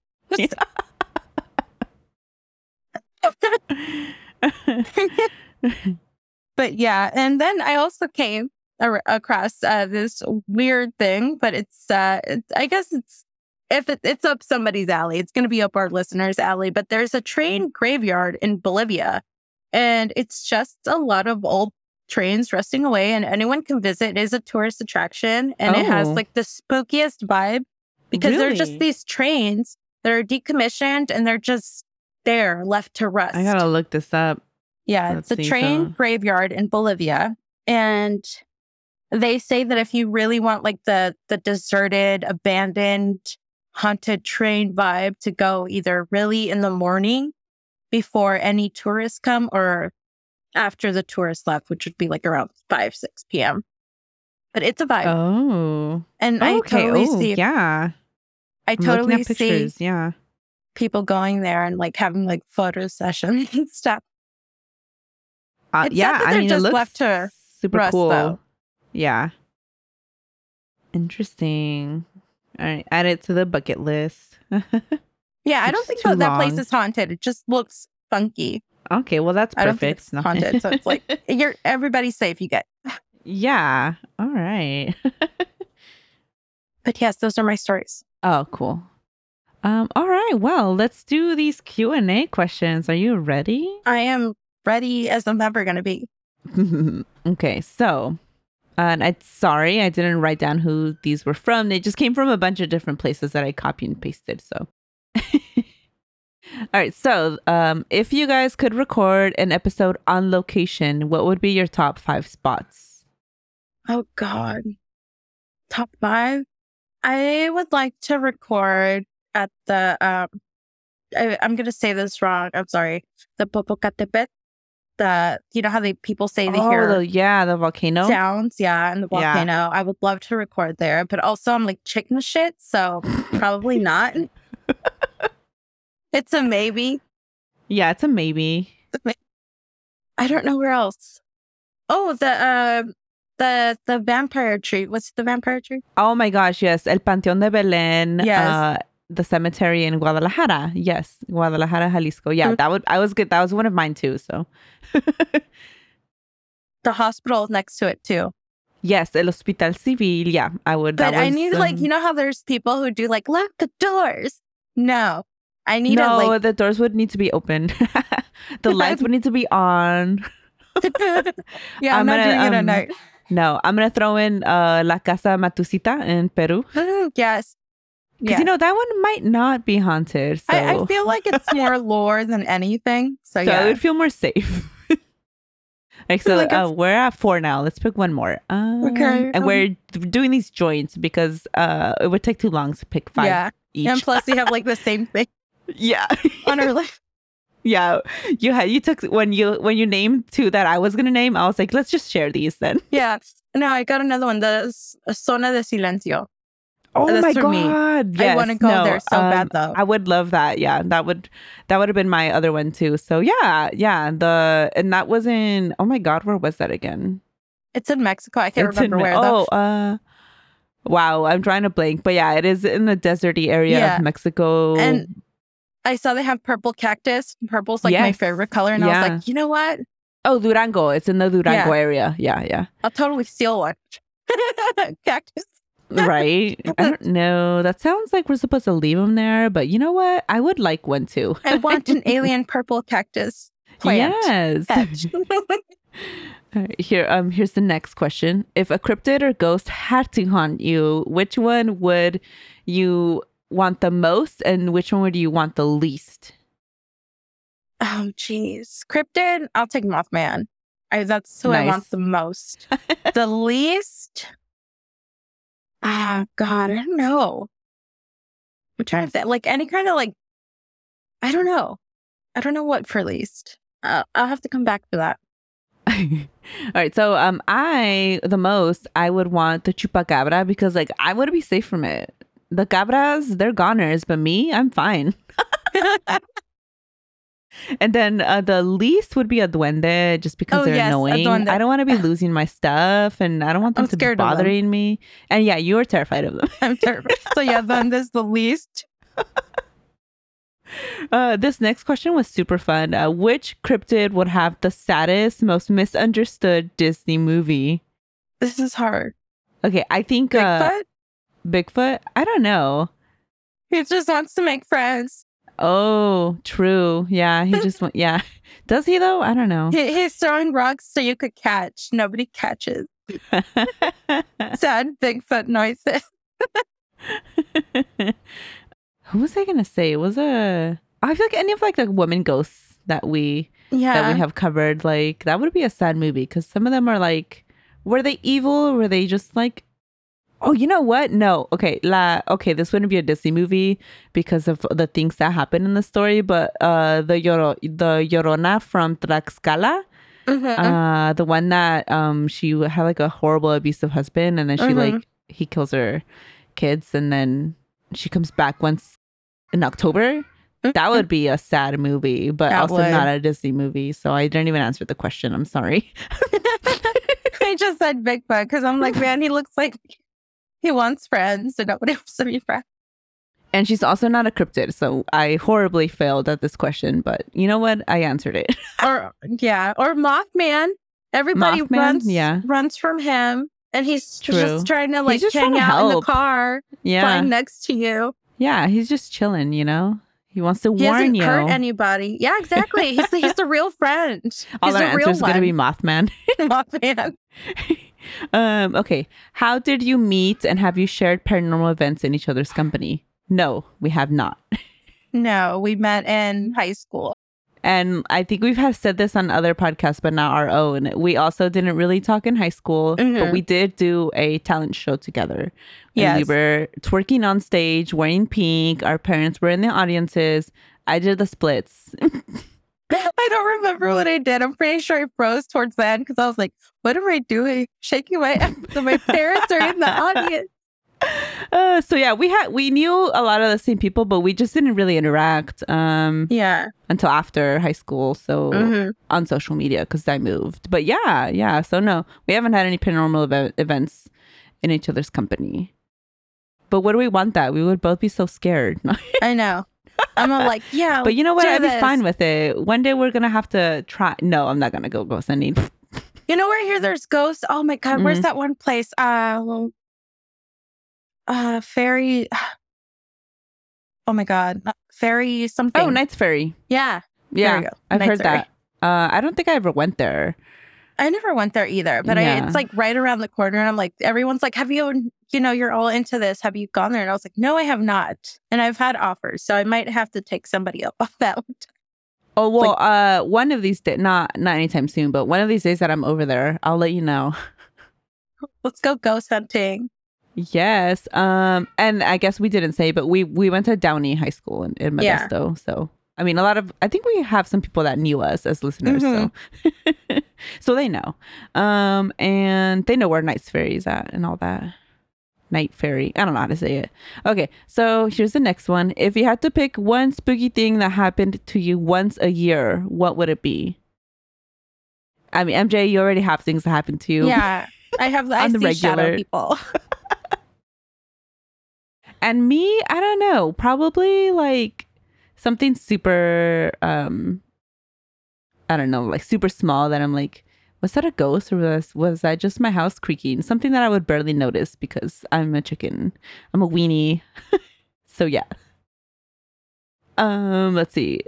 But yeah, and then I also came ar- across uh, this weird thing, but it's, uh, it's I guess it's if it, it's up somebody's alley, it's going to be up our listeners' alley. But there's a train graveyard in Bolivia, and it's just a lot of old trains resting away, and anyone can visit. It is a tourist attraction, and it has Oh. like the spookiest vibe because they're just these trains that are decommissioned and they're just there left to rust. I gotta look this up. Yeah, Let's it's a see, train so- graveyard in Bolivia, and they say that if you really want like the the deserted, abandoned, haunted train vibe to go either really in the morning before any tourists come or after the tourists left, which would be like around five six p.m. But it's a vibe, Oh. and I okay. totally oh, see. yeah. I totally see pictures. Yeah. people going there and like having like photo sessions and stuff. Uh, It's yeah. I mean, just it looks left to super rust, cool. though. Yeah. Interesting. All right. Add it to the bucket list. Yeah, I don't think that, that place is haunted. It just looks funky. okay. Well, that's I don't think perfect. it's haunted. So it's like you're everybody's safe. You get. yeah. All right. But yes, those are my stories. oh, cool. Um. All right. Well, let's do these Q and A questions. Are you ready? I am ready as I'm ever going to be. okay, so uh, and I'm sorry I didn't write down who these were from. They just came from a bunch of different places that I copied and pasted. So, all right. So, um, if you guys could record an episode on location, what would be your top five spots? Oh God. Top five. I would like to record at the um I, I'm gonna say this wrong. I'm sorry. The Popocatépetl. The you know how they people say they oh, hear the, yeah, the volcano. sounds, yeah, and the Yeah. volcano. I would love to record there, but also I'm like chicken shit, so probably not. it's a maybe. Yeah, it's a maybe. I don't know where else. Oh, the uh, the the vampire tree. What's the vampire tree? Oh my gosh, yes. El Panteón de Belén. Yes. Uh, the cemetery in Guadalajara. Yes. Guadalajara, Jalisco. Yeah, Mm. that would I was good. That was one of mine too. So The hospital next to it too. yes, El Hospital Civil. Yeah, I would. But that I was, need like um, you know how there's people who do like lock the doors. No, I need no, to like the doors would need to be open. the lights would need to be on. yeah, I'm, I'm not gonna, doing it at um, night. No, I'm gonna throw in uh, La Casa Matusita in Peru Mm, yes. Because Yeah. you know that one might not be haunted. So I, I feel like it's more lore than anything. So, so yeah. I would feel more safe. like so, Like, uh, we're at four now. Let's pick one more. Um, Okay, and um, we're doing these joints because uh, it would take too long to pick five yeah. each. And plus, we have like the same thing yeah, on our list. yeah. You had you took when you when you named two that I was gonna name. I was like, let's just share these then. Yeah. No, I got another one. The Zona de Silencio. Oh That's my god! I wanna go no, there so bad, um, though. I would love that. Yeah, that would that would have been my other one too. So yeah, yeah. The and that was in. Oh my god, where was that again? It's in Mexico. I can't It's in remember Me- where though. Oh, uh, wow. I'm trying to blank, but yeah, it is in the deserty area Yeah. of Mexico. And I saw they have purple cactus. Purple's like my favorite color. And I was like, you know what? oh, Durango. It's in the Durango Yeah. area. Yeah, yeah. I'll totally steal one. cactus. Right. I don't know. That sounds like we're supposed to leave them there, but you know what? I would like one too. I want an alien purple cactus plant. Yes. Here, um, here's the next question. If a cryptid or ghost had to haunt you, which one would you want the most, and which one would you want the least? oh, jeez. Cryptid, I'll take Mothman. I, that's who I want the most. the least? Ah, God, I don't know. I'm trying to think. Like any kind of like, I don't know. I don't know what for least. Uh, I'll have to come back for that. All right, so um, I the most I would want the chupacabra because like I would be safe from it. The cabras, they're goners, but me, I'm fine. And then uh, the least would be a duende, just because Oh, they're yes, annoying. I don't want to be losing my stuff, and I don't want them I'm to be bothering me. And yeah, you are terrified of them. I'm terrified. so yeah, then this the least. Uh, this next question was super fun. Uh, which cryptid would have the saddest, most misunderstood Disney movie? This is hard. Okay, I think uh, Bigfoot. Bigfoot. I don't know. He just wants to make friends. Oh, true. Yeah, he just went. Yeah, does he though? I don't know. He, he's throwing rocks so you could catch. Nobody catches. Sad Bigfoot noises. Who was I gonna say? It was a. I feel like any of like the women ghosts that we Yeah. that we have covered, like that would be a sad movie because some of them are like, were they evil? Or were they just like, oh, you know what? No, okay, la, okay, this wouldn't be a Disney movie because of the things that happen in the story. But uh, the Yoro, the Llorona from Tlaxcala, Mhm. uh, the one that um she had like a horrible abusive husband, and then she Mhm. like he kills her kids, and then she comes back once in October. That would be a sad movie, but That also would. not a Disney movie. So I didn't even answer the question. I'm sorry. I just said Bigfoot because I'm like, man, he looks like he wants friends and nobody wants to be friends. And she's also not a cryptid. So I horribly failed at this question, but you know what? I answered it. Or yeah, or Mothman. Everybody Mothman, runs yeah. runs from him, and he's True. just trying to like hang to out in the car, yeah. flying next to you. Yeah. He's just chilling, you know? He wants to He warn you. hurt anybody. Yeah, exactly. He's he's the real friend. He's All our real answers is going to be. Mothman. Mothman. Um, okay. How did you meet and have you shared paranormal events in each other's company? No, we have not. No, we met in high school. And I think we've have said this on other podcasts, but not our own. We also didn't really talk in high school, but Mhm. we did do a talent show together. And we were twerking on stage, wearing pink. Our parents were in the audiences. I did the splits. I don't remember what I did. I'm pretty sure I froze towards the end because I was like, what am I doing? Shaking my so my parents are in the audience. Uh, so yeah, we had we knew a lot of the same people, but we just didn't really interact um, Yeah. until after high school. So Mhm. on social media because I moved. But yeah, yeah. So no, we haven't had any paranormal eve- events in each other's company. But what do we want that? We would both be so scared. I know. I'm all like, yeah. but you know what? I'd be fine with it. One day we're gonna have to try. No, I'm not gonna go ghost hunting. You know where here there's ghosts? Oh my god, where's Mhm. that one place? Uh well, uh fairy Oh my god. not- Fairy something. oh, Knight's Ferry. Yeah. Yeah. I've Knight's heard Ferry. that. Uh, I don't think I ever went there. I never went there either, but I, it's like right around the corner. And I'm like, everyone's like, have you, you know, you're all into this. Have you gone there? And I was like, no, I have not. And I've had offers. So I might have to take somebody up on that one. Oh well, uh, one of these days, not not anytime soon, but one of these days that I'm over there, I'll let you know. Let's go ghost hunting. Yes. Um, and I guess we didn't say, but we we went to Downey High School in, in Yeah. So I mean, a lot of I think we have some people that knew us as listeners, so so they know. Um, and they know where Knight's Ferry is at and all that. Night Fairy. I don't know how to say it. Okay, so here's the next one. If you had to pick one spooky thing that happened to you once a year, what would it be? I mean, MJ, you already have things that happen to you. Yeah. I have, I On the regular. people. And me, I don't know, probably like something super um I don't know, like super small that I'm like, was that a ghost or was was that just my house creaking? Something that I would barely notice because I'm a chicken. I'm a weenie. so yeah. Um, let's see.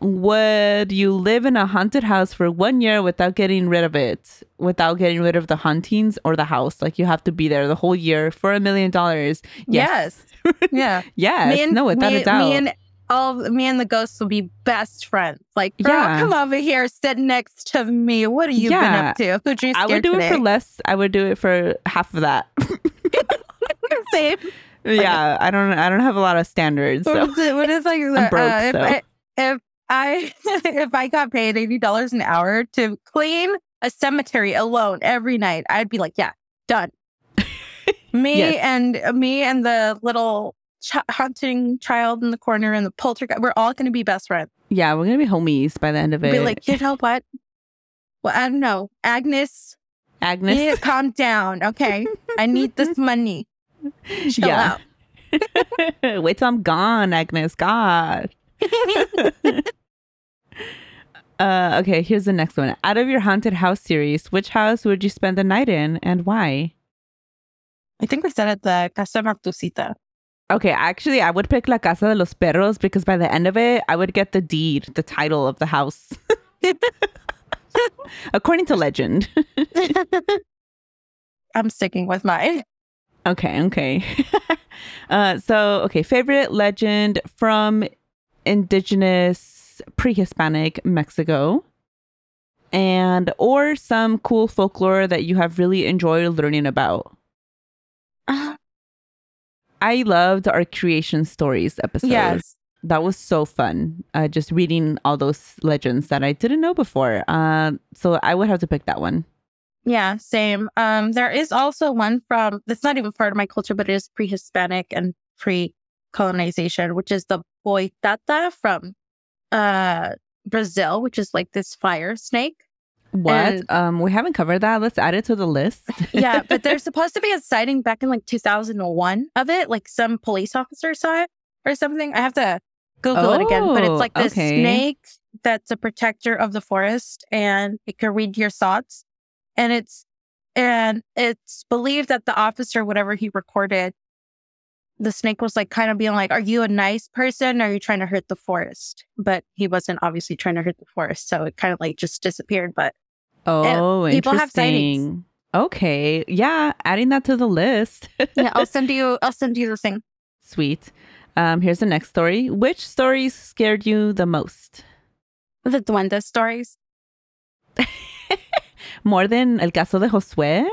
Would you live in a haunted house for one year without getting rid of it? Without getting rid of the hauntings or the house? Like you have to be there the whole year for a million dollars. Yes. Yeah. Yes. and, no, without me, a doubt. Me and all me and the ghosts will be best friends. Like, girl, Yeah. come over here, sit next to me. What have you been up to? Who'd you I would do today? it for less. I would do it for half of that. Same. yeah, I don't. I don't have a lot of standards. What So? What is like I'm uh, broke, if, so. I, if I if I got paid eighty dollars an hour to clean a cemetery alone every night, I'd be like, yeah, done. Me Yes. and me and the little ch- hunting child in the corner and the poltergeist, we're all going to be best friends. yeah, we're gonna be homies by the end of it. Be like, you know what? Well, I don't know, Agnes. You Agnes. need to calm down, okay? I need this money. Chill yeah. out. Wait till I'm gone, Agnes. God. Uh, okay, here's the next one. Out of your haunted house series, which house would you spend the night in and why? I think we said it the Casa Matusita. Okay, actually, I would pick La Casa de los Perros because by the end of it, I would get the deed, the title of the house. According to legend. I'm sticking with mine. Okay, okay. uh, so, okay, favorite legend from indigenous pre-Hispanic Mexico, and or some cool folklore that you have really enjoyed learning about. Uh, I loved our creation stories episode. yes. that was so fun. Uh, just reading all those legends that I didn't know before. Uh, so I would have to pick that one. Yeah, same. Um, there is also one from that's not even part of my culture, but it is pre-Hispanic and pre-colonization, which is the boitata from uh Brazil, which is like this fire snake. What? And- um, we haven't covered that. Let's add it to the list. Yeah, but there's supposed to be a sighting back in like 2001 of it. Like some police officer saw it or something. I have to Google it again, but Oh, it's like this okay. snake that's a protector of the forest and it can read your thoughts. And it's and it's believed that the officer, whatever he recorded, the snake was like kind of being like, Are you a nice person? Or are you trying to hurt the forest? But he wasn't obviously trying to hurt the forest. So it kind of like just disappeared. But oh, people have sightings. interesting. Okay, yeah, adding that to the list. yeah, I'll send you I'll send you the thing. Sweet. Um, here's the next story. Which stories scared you the most? The Duende stories. More than El Caso de Josué?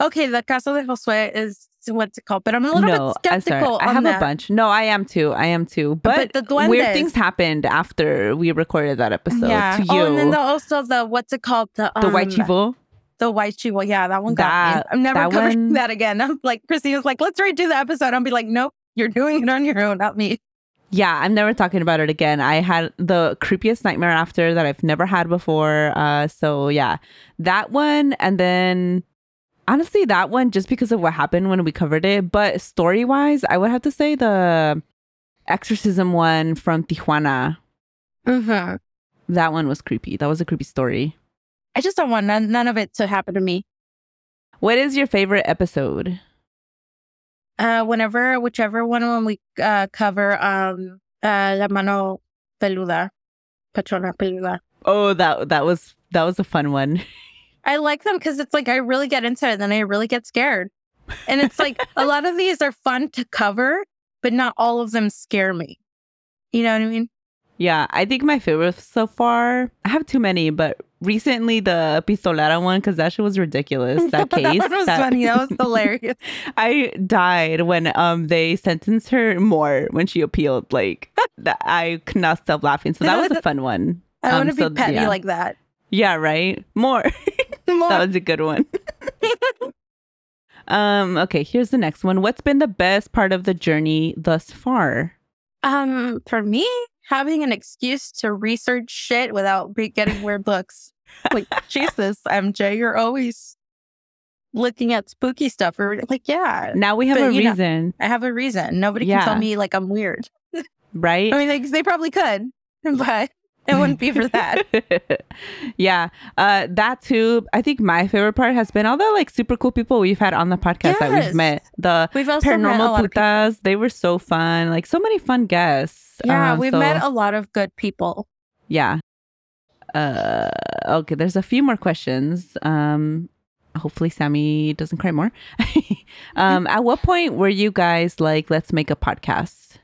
Okay, the Caso de Josue is what's it called, but I'm a little no, bit skeptical. I have that. a bunch. No, I am too. I am too. But, But the weird things happened after we recorded that episode. yeah. To you, Oh, and then the, also the what's it called? The the um, white chivo. The white chivo. Yeah, that one got That- me. I'm never that covering one- that again. I'm like Christina's like, let's redo the episode. I'll be like, nope, you're doing it on your own, not me. Yeah, I'm never talking about it again. I had the creepiest nightmare after that I've never had before. Uh, so yeah, that one, and then honestly, that one just because of what happened when we covered it. But story wise, I would have to say the exorcism one from Tijuana. Mm-hmm. That one was creepy. That was a creepy story. I just don't want none, none of it to happen to me. What is your favorite episode? Uh, whenever, whichever one when we uh, cover um uh la mano peluda, patrona peluda. Oh, that that was that was a fun one. I like them because it's like I really get into it, and then I really get scared. And it's like a lot of these are fun to cover, but not all of them scare me. You know what I mean? Yeah, I think my favorite so far. I have too many, but recently the pistolera one because that shit was ridiculous. That case, that was that- funny. That was hilarious. I died when um they sentenced her more when she appealed. Like that, I could not stop laughing. So that was a fun one. I want to Um, be so, petty yeah. like that. Yeah, right. More. That was a good one. um. Okay. Here's the next one. What's been the best part of the journey thus far? um, for me, having an excuse to research shit without getting weird looks. Like Jesus, MJ, you're always looking at spooky stuff. Or like, yeah, Now we have But, a you know- reason, I have a reason. Nobody Yeah. can tell me like I'm weird. right? I mean, they, they probably could, but it wouldn't be for that. yeah. Uh that too. I think my favorite part has been all the like super cool people we've had on the podcast that we've met. The We've also paranormal people. putas. They were so fun. Like so many fun guests. Yeah, Um, we've so- met a lot of good people. yeah. Uh okay, there's a few more questions. Um hopefully Sammy doesn't cry more. um at what point were you guys like let's make a podcast?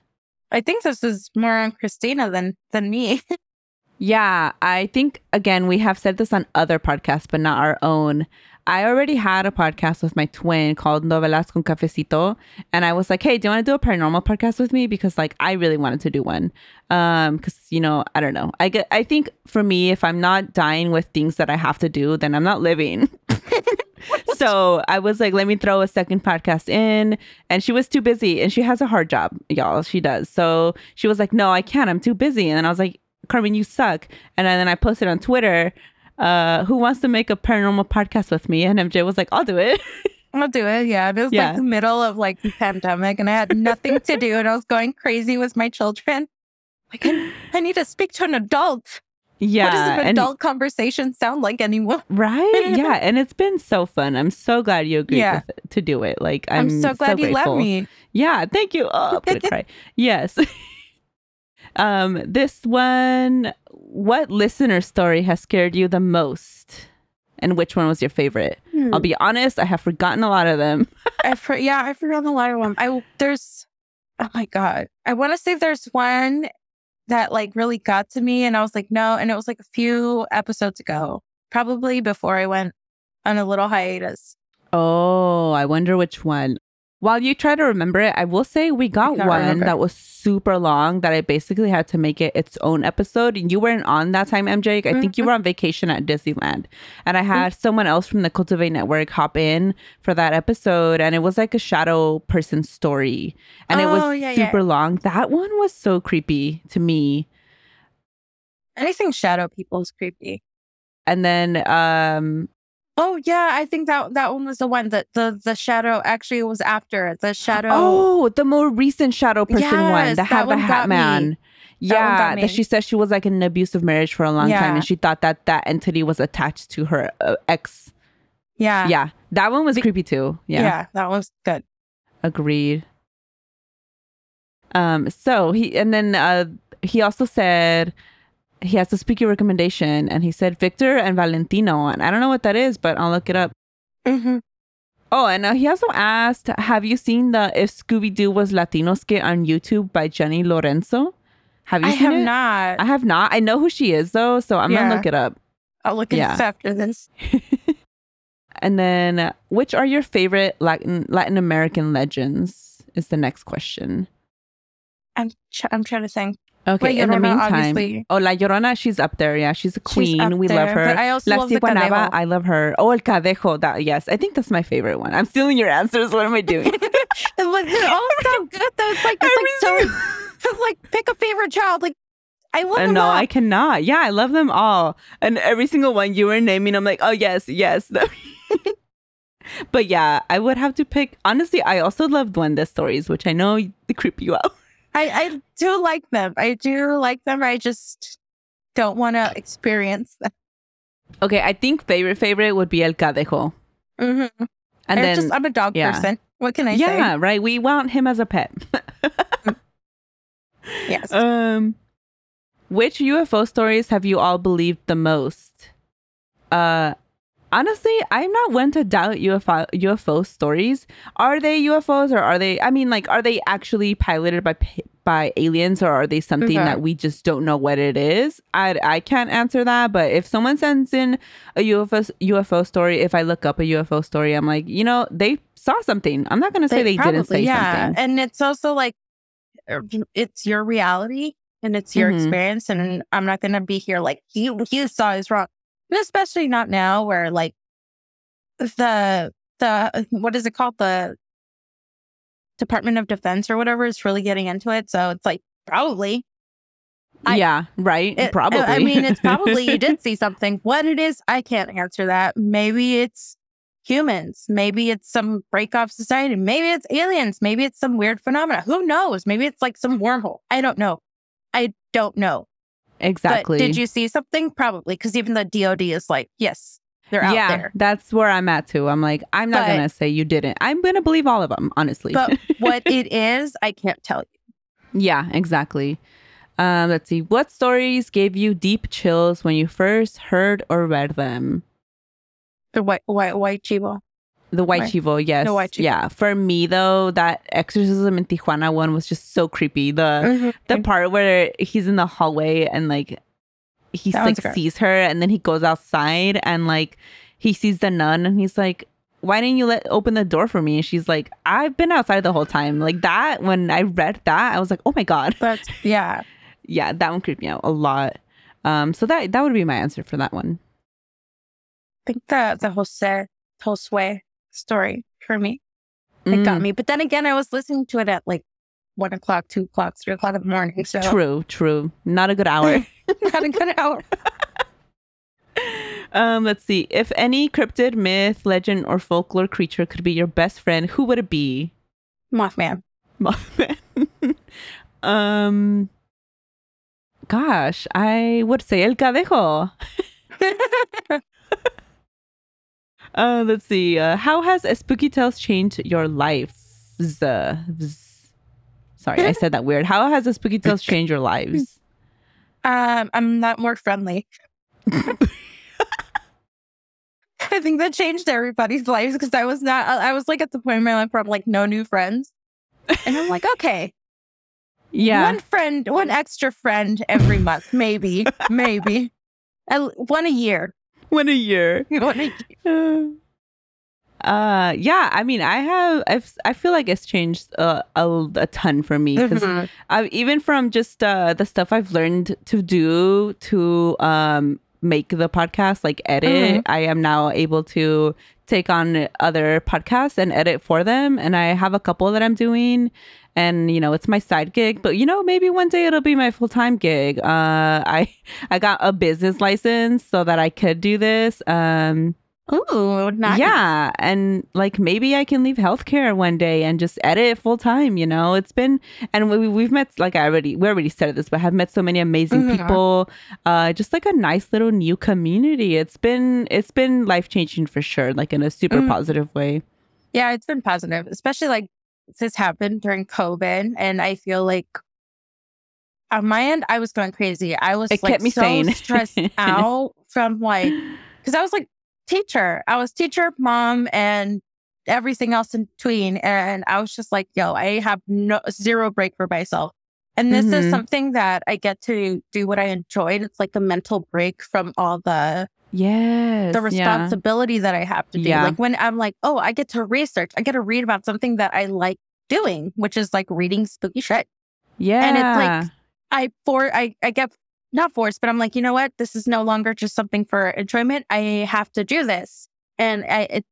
I think this is more on Christina than than me. Yeah, I think again we have said this on other podcasts, but not our own. I already had a podcast with my twin called Novelas con Cafecito, and I was like, "Hey, do you want to do a paranormal podcast with me?" Because like I really wanted to do one. Um, because you know, I don't know. I get. I think for me, if I'm not dying with things that I have to do, then I'm not living. so I was like, let me throw a second podcast in. And she was too busy and she has a hard job, y'all. She does. So she was like, no, I can't. I'm too busy. And I was like, Carmen, you suck. And then I posted on Twitter, uh, who wants to make a paranormal podcast with me? And MJ was like, I'll do it. I'll do it. Yeah, it was Yeah. like the middle of like the pandemic, and I had nothing to do, and I was going crazy with my children. Like, I, I need to speak to an adult. yeah. what does an and- adult conversation sound like anymore? Right? Yeah. And it's been so fun. I'm so glad you agreed Yeah. with it, to do it. Like, I'm, I'm, so glad you grateful. let me. Yeah, thank you. Oh, I'm cry. Yes. um, this one, what listener story has scared you the most? And which one was your favorite? Hmm. I'll be honest, I have forgotten a lot of them. I for, yeah, I forgot a lot of them. I there's oh my god, I want to say there's one that like really got to me, and I was like, no, and it was like a few episodes ago, probably before I went on a little hiatus. Oh, I wonder which one. While you try to remember it, I will say we got one that was super long that I basically had to make it its own episode. And you weren't on that time, MJ. I think you Mhm. were on vacation at Disneyland. And I had someone else from the Cultivate Network hop in for that episode. And it was like a shadow person story. And it Oh, was yeah, yeah. super long. That one was so creepy to me. Anything shadow people is creepy. And then um Oh yeah, I think that that one was the one that the the shadow actually was after the shadow. Oh, the more recent shadow person one Yes, that had that the Hat got me. Man. That Yeah, that she said she was like in an abusive marriage for a long time, and she thought that that entity was attached to her uh, ex. yeah, Yeah, that one was creepy too. yeah, Yeah, that was good. agreed. Um, so he and then uh, he also said he has a spooky recommendation, and he said Victor and Valentino, and I don't know what that is, but I'll look it up. hmm Oh, and uh, he also asked, "Have you seen the If Scooby Doo Was Latino skit on YouTube by Jenny Lorenzo? Have you I seen have it? not. I have not. I know who she is though, so I'm Yeah. gonna look it up. I'll look it yeah. this after this. And then, uh, which are your favorite Latin Latin American legends? Is the next question. I'm ch- I'm trying to think. Okay. La in the meantime, obviously. oh La Llorona, she's up there. Yeah, she's a queen. up we love her. but I also La love the Ciguanaba, I love her. Oh, El Cadejo. That yes, I think that's my favorite one. I'm stealing your answers. What am I doing? Like they're all so good though. It's like it's like so like pick a favorite child. Like I love Uh, them no, all. I cannot. Yeah, I love them all. And every single one you were naming, I'm like, oh, yes, yes. but yeah, I would have to pick. Honestly, I also love Duende stories, which I know they creep you out. I, I do like them. I do like them. I just don't want to experience them. Okay, I think favorite favorite would be El Cadejo. Mm-hmm. And then, just, I'm a dog yeah. person. What can I say? yeah, right. We want him as a pet. Yes. Um, which UFO stories have you all believed the most? Uh, honestly, I'm not one to doubt UFO UFO stories. Are they UFOs or are they? I mean, like, are they actually piloted by by aliens or are they something Mhm. that we just don't know what it is? I I can't answer that. But if someone sends in a UFO UFO story, if I look up a UFO story, I'm like, you know, they saw something. I'm not gonna say they, didn't say yeah. something. And it's also like uh, it's your reality and it's your Mhm. experience. And I'm not gonna be here like you you saw is wrong. Especially not now where like the the uh, what is it called? The Department of Defense or whatever is really getting into it. So it's like probably. I- yeah, right. It- Probably. I mean, it's probably you did see something. What it is, I can't answer that. Maybe it's humans. Maybe it's some break off society. Maybe it's aliens. Maybe it's some weird phenomena. Who knows? Maybe it's like some wormhole. I don't know. I don't know. Exactly. But did you see something? Probably, because even the DoD is like, yes, they're out yeah, there. that's where I'm at too. I'm like, I'm not But- gonna say you didn't. I'm gonna believe all of them, honestly. But what it is, I can't tell you. yeah, exactly. Um, let's see. What stories gave you deep chills when you first heard or read them? The white, white, white chivo. The White Right. Chivo, yes. White Chivo. Yeah. For me though, that exorcism in Tijuana one was just so creepy. The the part where he's in the hallway and like he That like sees her and then he goes outside and like he sees the nun and he's like why didn't you let open the door for me and she's like i've been outside the whole time like that when i read that i was like oh my god That's yeah. yeah that one creeped me out a lot um so that that would be my answer for that one I think the the Jose Josue story for me. It got Mm, me. But then again, I was listening to it at like one o'clock, two o'clock, three o'clock in the morning. So true true not a good hour got a good hour. um let's see if any cryptid myth legend or folklore creature could be your best friend who would it be Mothman. Mothman. um, gosh, I would say El Cadejo. Uh, let's see. Uh, how has a Spooky Tales changed your life? Uh. Sorry, I said that weird. How has a Spooky Tales changed your lives? um, I'm not more friendly. I think that changed everybody's lives because I was not. I I was like at the point in my life where I'm like no new friends, and I'm like okay, Yeah. one friend, one extra friend every month, maybe, maybe, I, one a year. One a year. One a year. Uh, yeah. I mean, I have. I've. I feel like it's changed uh, a, a ton for me because Mhm. uh, even from just uh, the stuff I've learned to do to um, make the podcast, like edit, Mhm. I am now able to take on other podcasts and edit for them. And I have a couple that I'm doing. And you know, it's my side gig, but you know, maybe one day it'll be my full time gig. Uh, I I got a business license so that I could do this. Um, Ooh, nice. yeah, and like maybe I can leave healthcare one day and just edit full time. You know, it's been and we we've met like I already we already said this, but have met so many amazing Mhm. people. Uh, just like a nice little new community. It's been it's been life changing for sure, like in a super Mhm. positive way. Yeah, it's been positive, especially like this happened during COVID. And I feel like on my end, I was going crazy. I was It like kept me so sane. stressed out from like, because I was like teacher, I was teacher, mom, and everything else in between. And I was just like, yo, I have no zero break for myself. And this Mhm. is something that I get to do what I enjoyed. It's like a mental break from all the Yes. the yeah. responsibility that I have to do. Yeah. Like when I'm like, oh, I get to research, I get to read about something that I like doing, which is like reading spooky shit. Yeah. And it's like I for I I get not forced, but I'm like, you know what? This is no longer just something for enjoyment. I have to do this, and I it,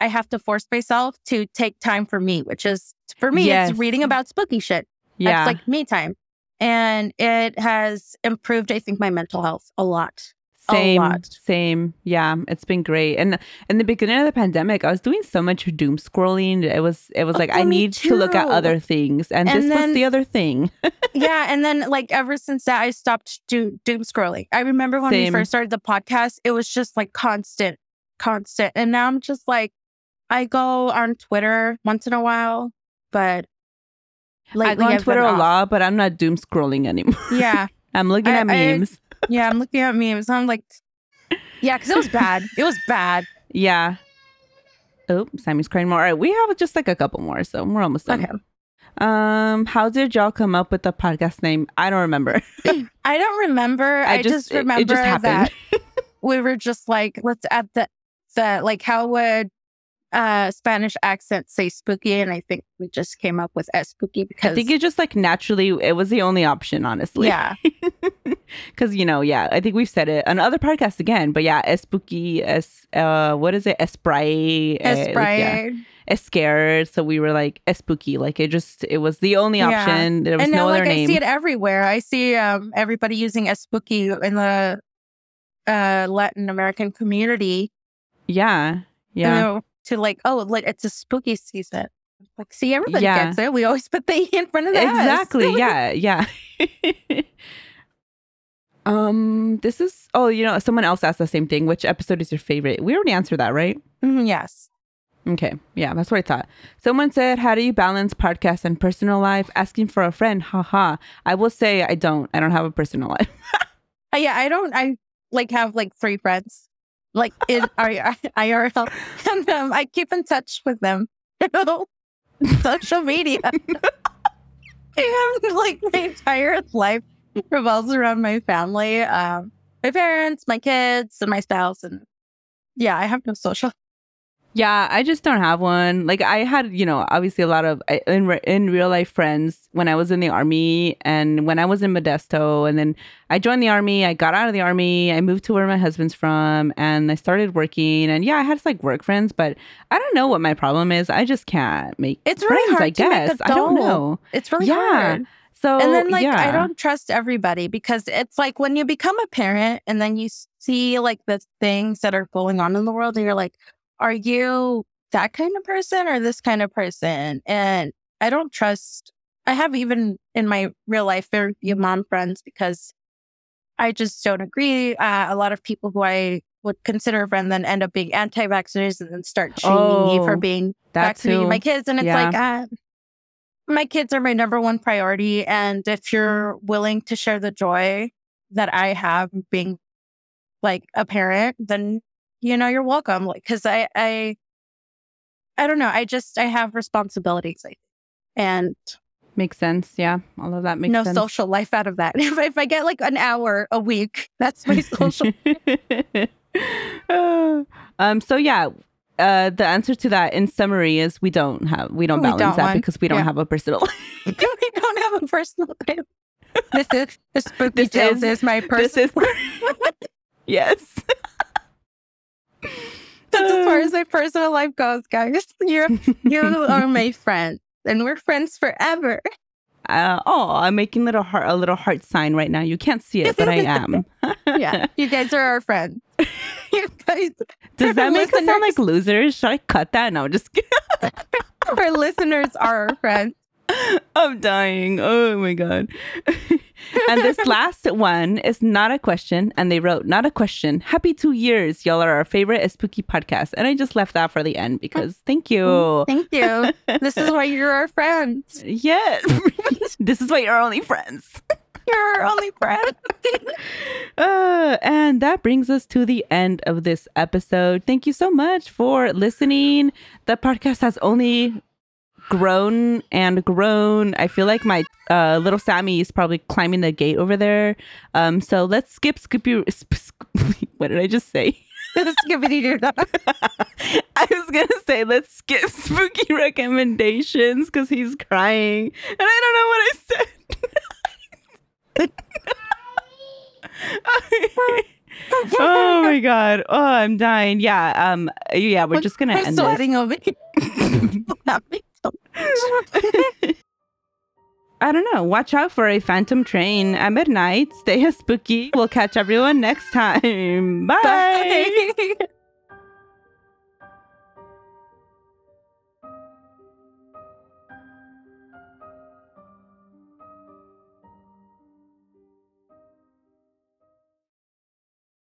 I have to force myself to take time for me, which is for me, Yes. it's reading about spooky shit. yeah. That's like me time, and it has improved. I think my mental health a lot. Same same. Yeah it's been great. And in the beginning of the pandemic i was doing so much doom scrolling. It was it was oh, like i Oh, me need to look at other things. And, And this then- was the other thing. Yeah, and then like ever since that, I stopped do, doom scrolling. I remember when Same. we first started the podcast, it was just like constant, constant, and now I'm just like, I go on Twitter once in a while, but like i lately go on I've twitter a lot but i'm not doom scrolling anymore. Yeah, i'm looking I- at I- memes yeah, I'm looking at memes. I'm like, yeah, because it was bad. It was bad. yeah oh sammy's crying more all right we have just like a couple more so we're almost done Okay, um how did y'all come up with the podcast name i don't remember I don't remember. I, just, it- remember it just that we were just like, let's add the the like how would uh Spanish accent say spooky, and I think we just came up with as spooky because I think it just like naturally it was the only option, honestly. yeah, Cause you know, yeah, I think we've said it on other podcasts again, but yeah, es spooky, es uh what is it? Espray. as eh, like, yeah, scared. So we were like es spooky. Like it just it was the only Yeah. option. There was and no now other like name. I see it everywhere. I see um everybody using as spooky in the uh Latin American community. yeah. Yeah. To like, oh, like it's a spooky season. Like, see, everybody Yeah. gets it. We always put the E in front of the. Exactly. yeah. Yeah. um, this is oh, you know, someone else asked the same thing. Which episode is your favorite? We already answered that, right? Mhm, yes. Okay. Yeah, that's what I thought. Someone said, How do you balance podcast and personal life? Asking for a friend. Haha. I will say I don't. I don't have a personal life. Uh, yeah, I don't. I like have like three friends, like in IRL, and um, I keep in touch with them. Know, social media. Have like my entire life revolves around my family, um, my parents, my kids, and my spouse, and yeah, I have no social. Yeah, I just don't have one. Like I had, you know, obviously a lot of eh, in re- in real life friends when I was in the army and when I was in Modesto, and then I joined the army. I got out of the army. I moved to where my husband's from, and I started working. And yeah, I had like work friends, but I don't know what my problem is. I just can't make It's really friends. hard I guess I don't know. It's really Yeah. hard. So and then like I don't trust everybody because it's like when you become a parent and then you see like the things that are going on in the world and you're like, are you that kind of person or this kind of person? And I don't trust. I have even in my real life very few mom friends because I just don't agree. Uh, a lot of people who I would consider a friend then end up being anti-vaxxers and then start shaming me for Oh, being that vaccinating too. my kids and it's Yeah. like uh, my kids are my number one priority and if you're willing to share the joy that i have being like a parent then you know you're welcome like because i i i don't know i just i have responsibilities I think. and Makes sense. Yeah, all of that makes no sense. social life out of that if, if i get like an hour a week that's my social um. So yeah, uh, the answer to that, in summary, is we don't have we don't We balance don't that want- because we don't yeah. have a personal. we don't have a personal life this is the spooky This tales is- is, my this personal is yes. That's as far as my personal life goes, guys. You're you are my friend, and we're friends forever. Uh, oh, I'm making little heart a little heart sign right now. You can't see it, but I am. Yeah, you guys are our friends. you guys, Does that make us sound like losers? Should I cut that? No, just kidding. our listeners are our friends. I'm dying. Oh my god. and this last one is not a question. And they wrote, not a question. Happy two years. Y'all are our favorite spooky podcast. And I just left that for the end because thank you. Thank you. This is why you're our friends. Yes. this is why you're our only friends. You're our only friend. Uh, and that brings us to the end of this episode. Thank you so much for listening. The podcast has only grown and grown. I feel like my uh, little Sammy is probably climbing the gate over there. Um, so let's skip Scoopy. Sp- sp- what did I just say? I was gonna say let's skip spooky recommendations because he's crying, and I don't know what I said. oh my god! Oh, I'm dying. Yeah. Um. Yeah. We're just gonna I'm end this. sweating over I don't know. Watch out for a phantom train. At midnight. Stay spooky. We'll catch everyone next time. Bye. Bye.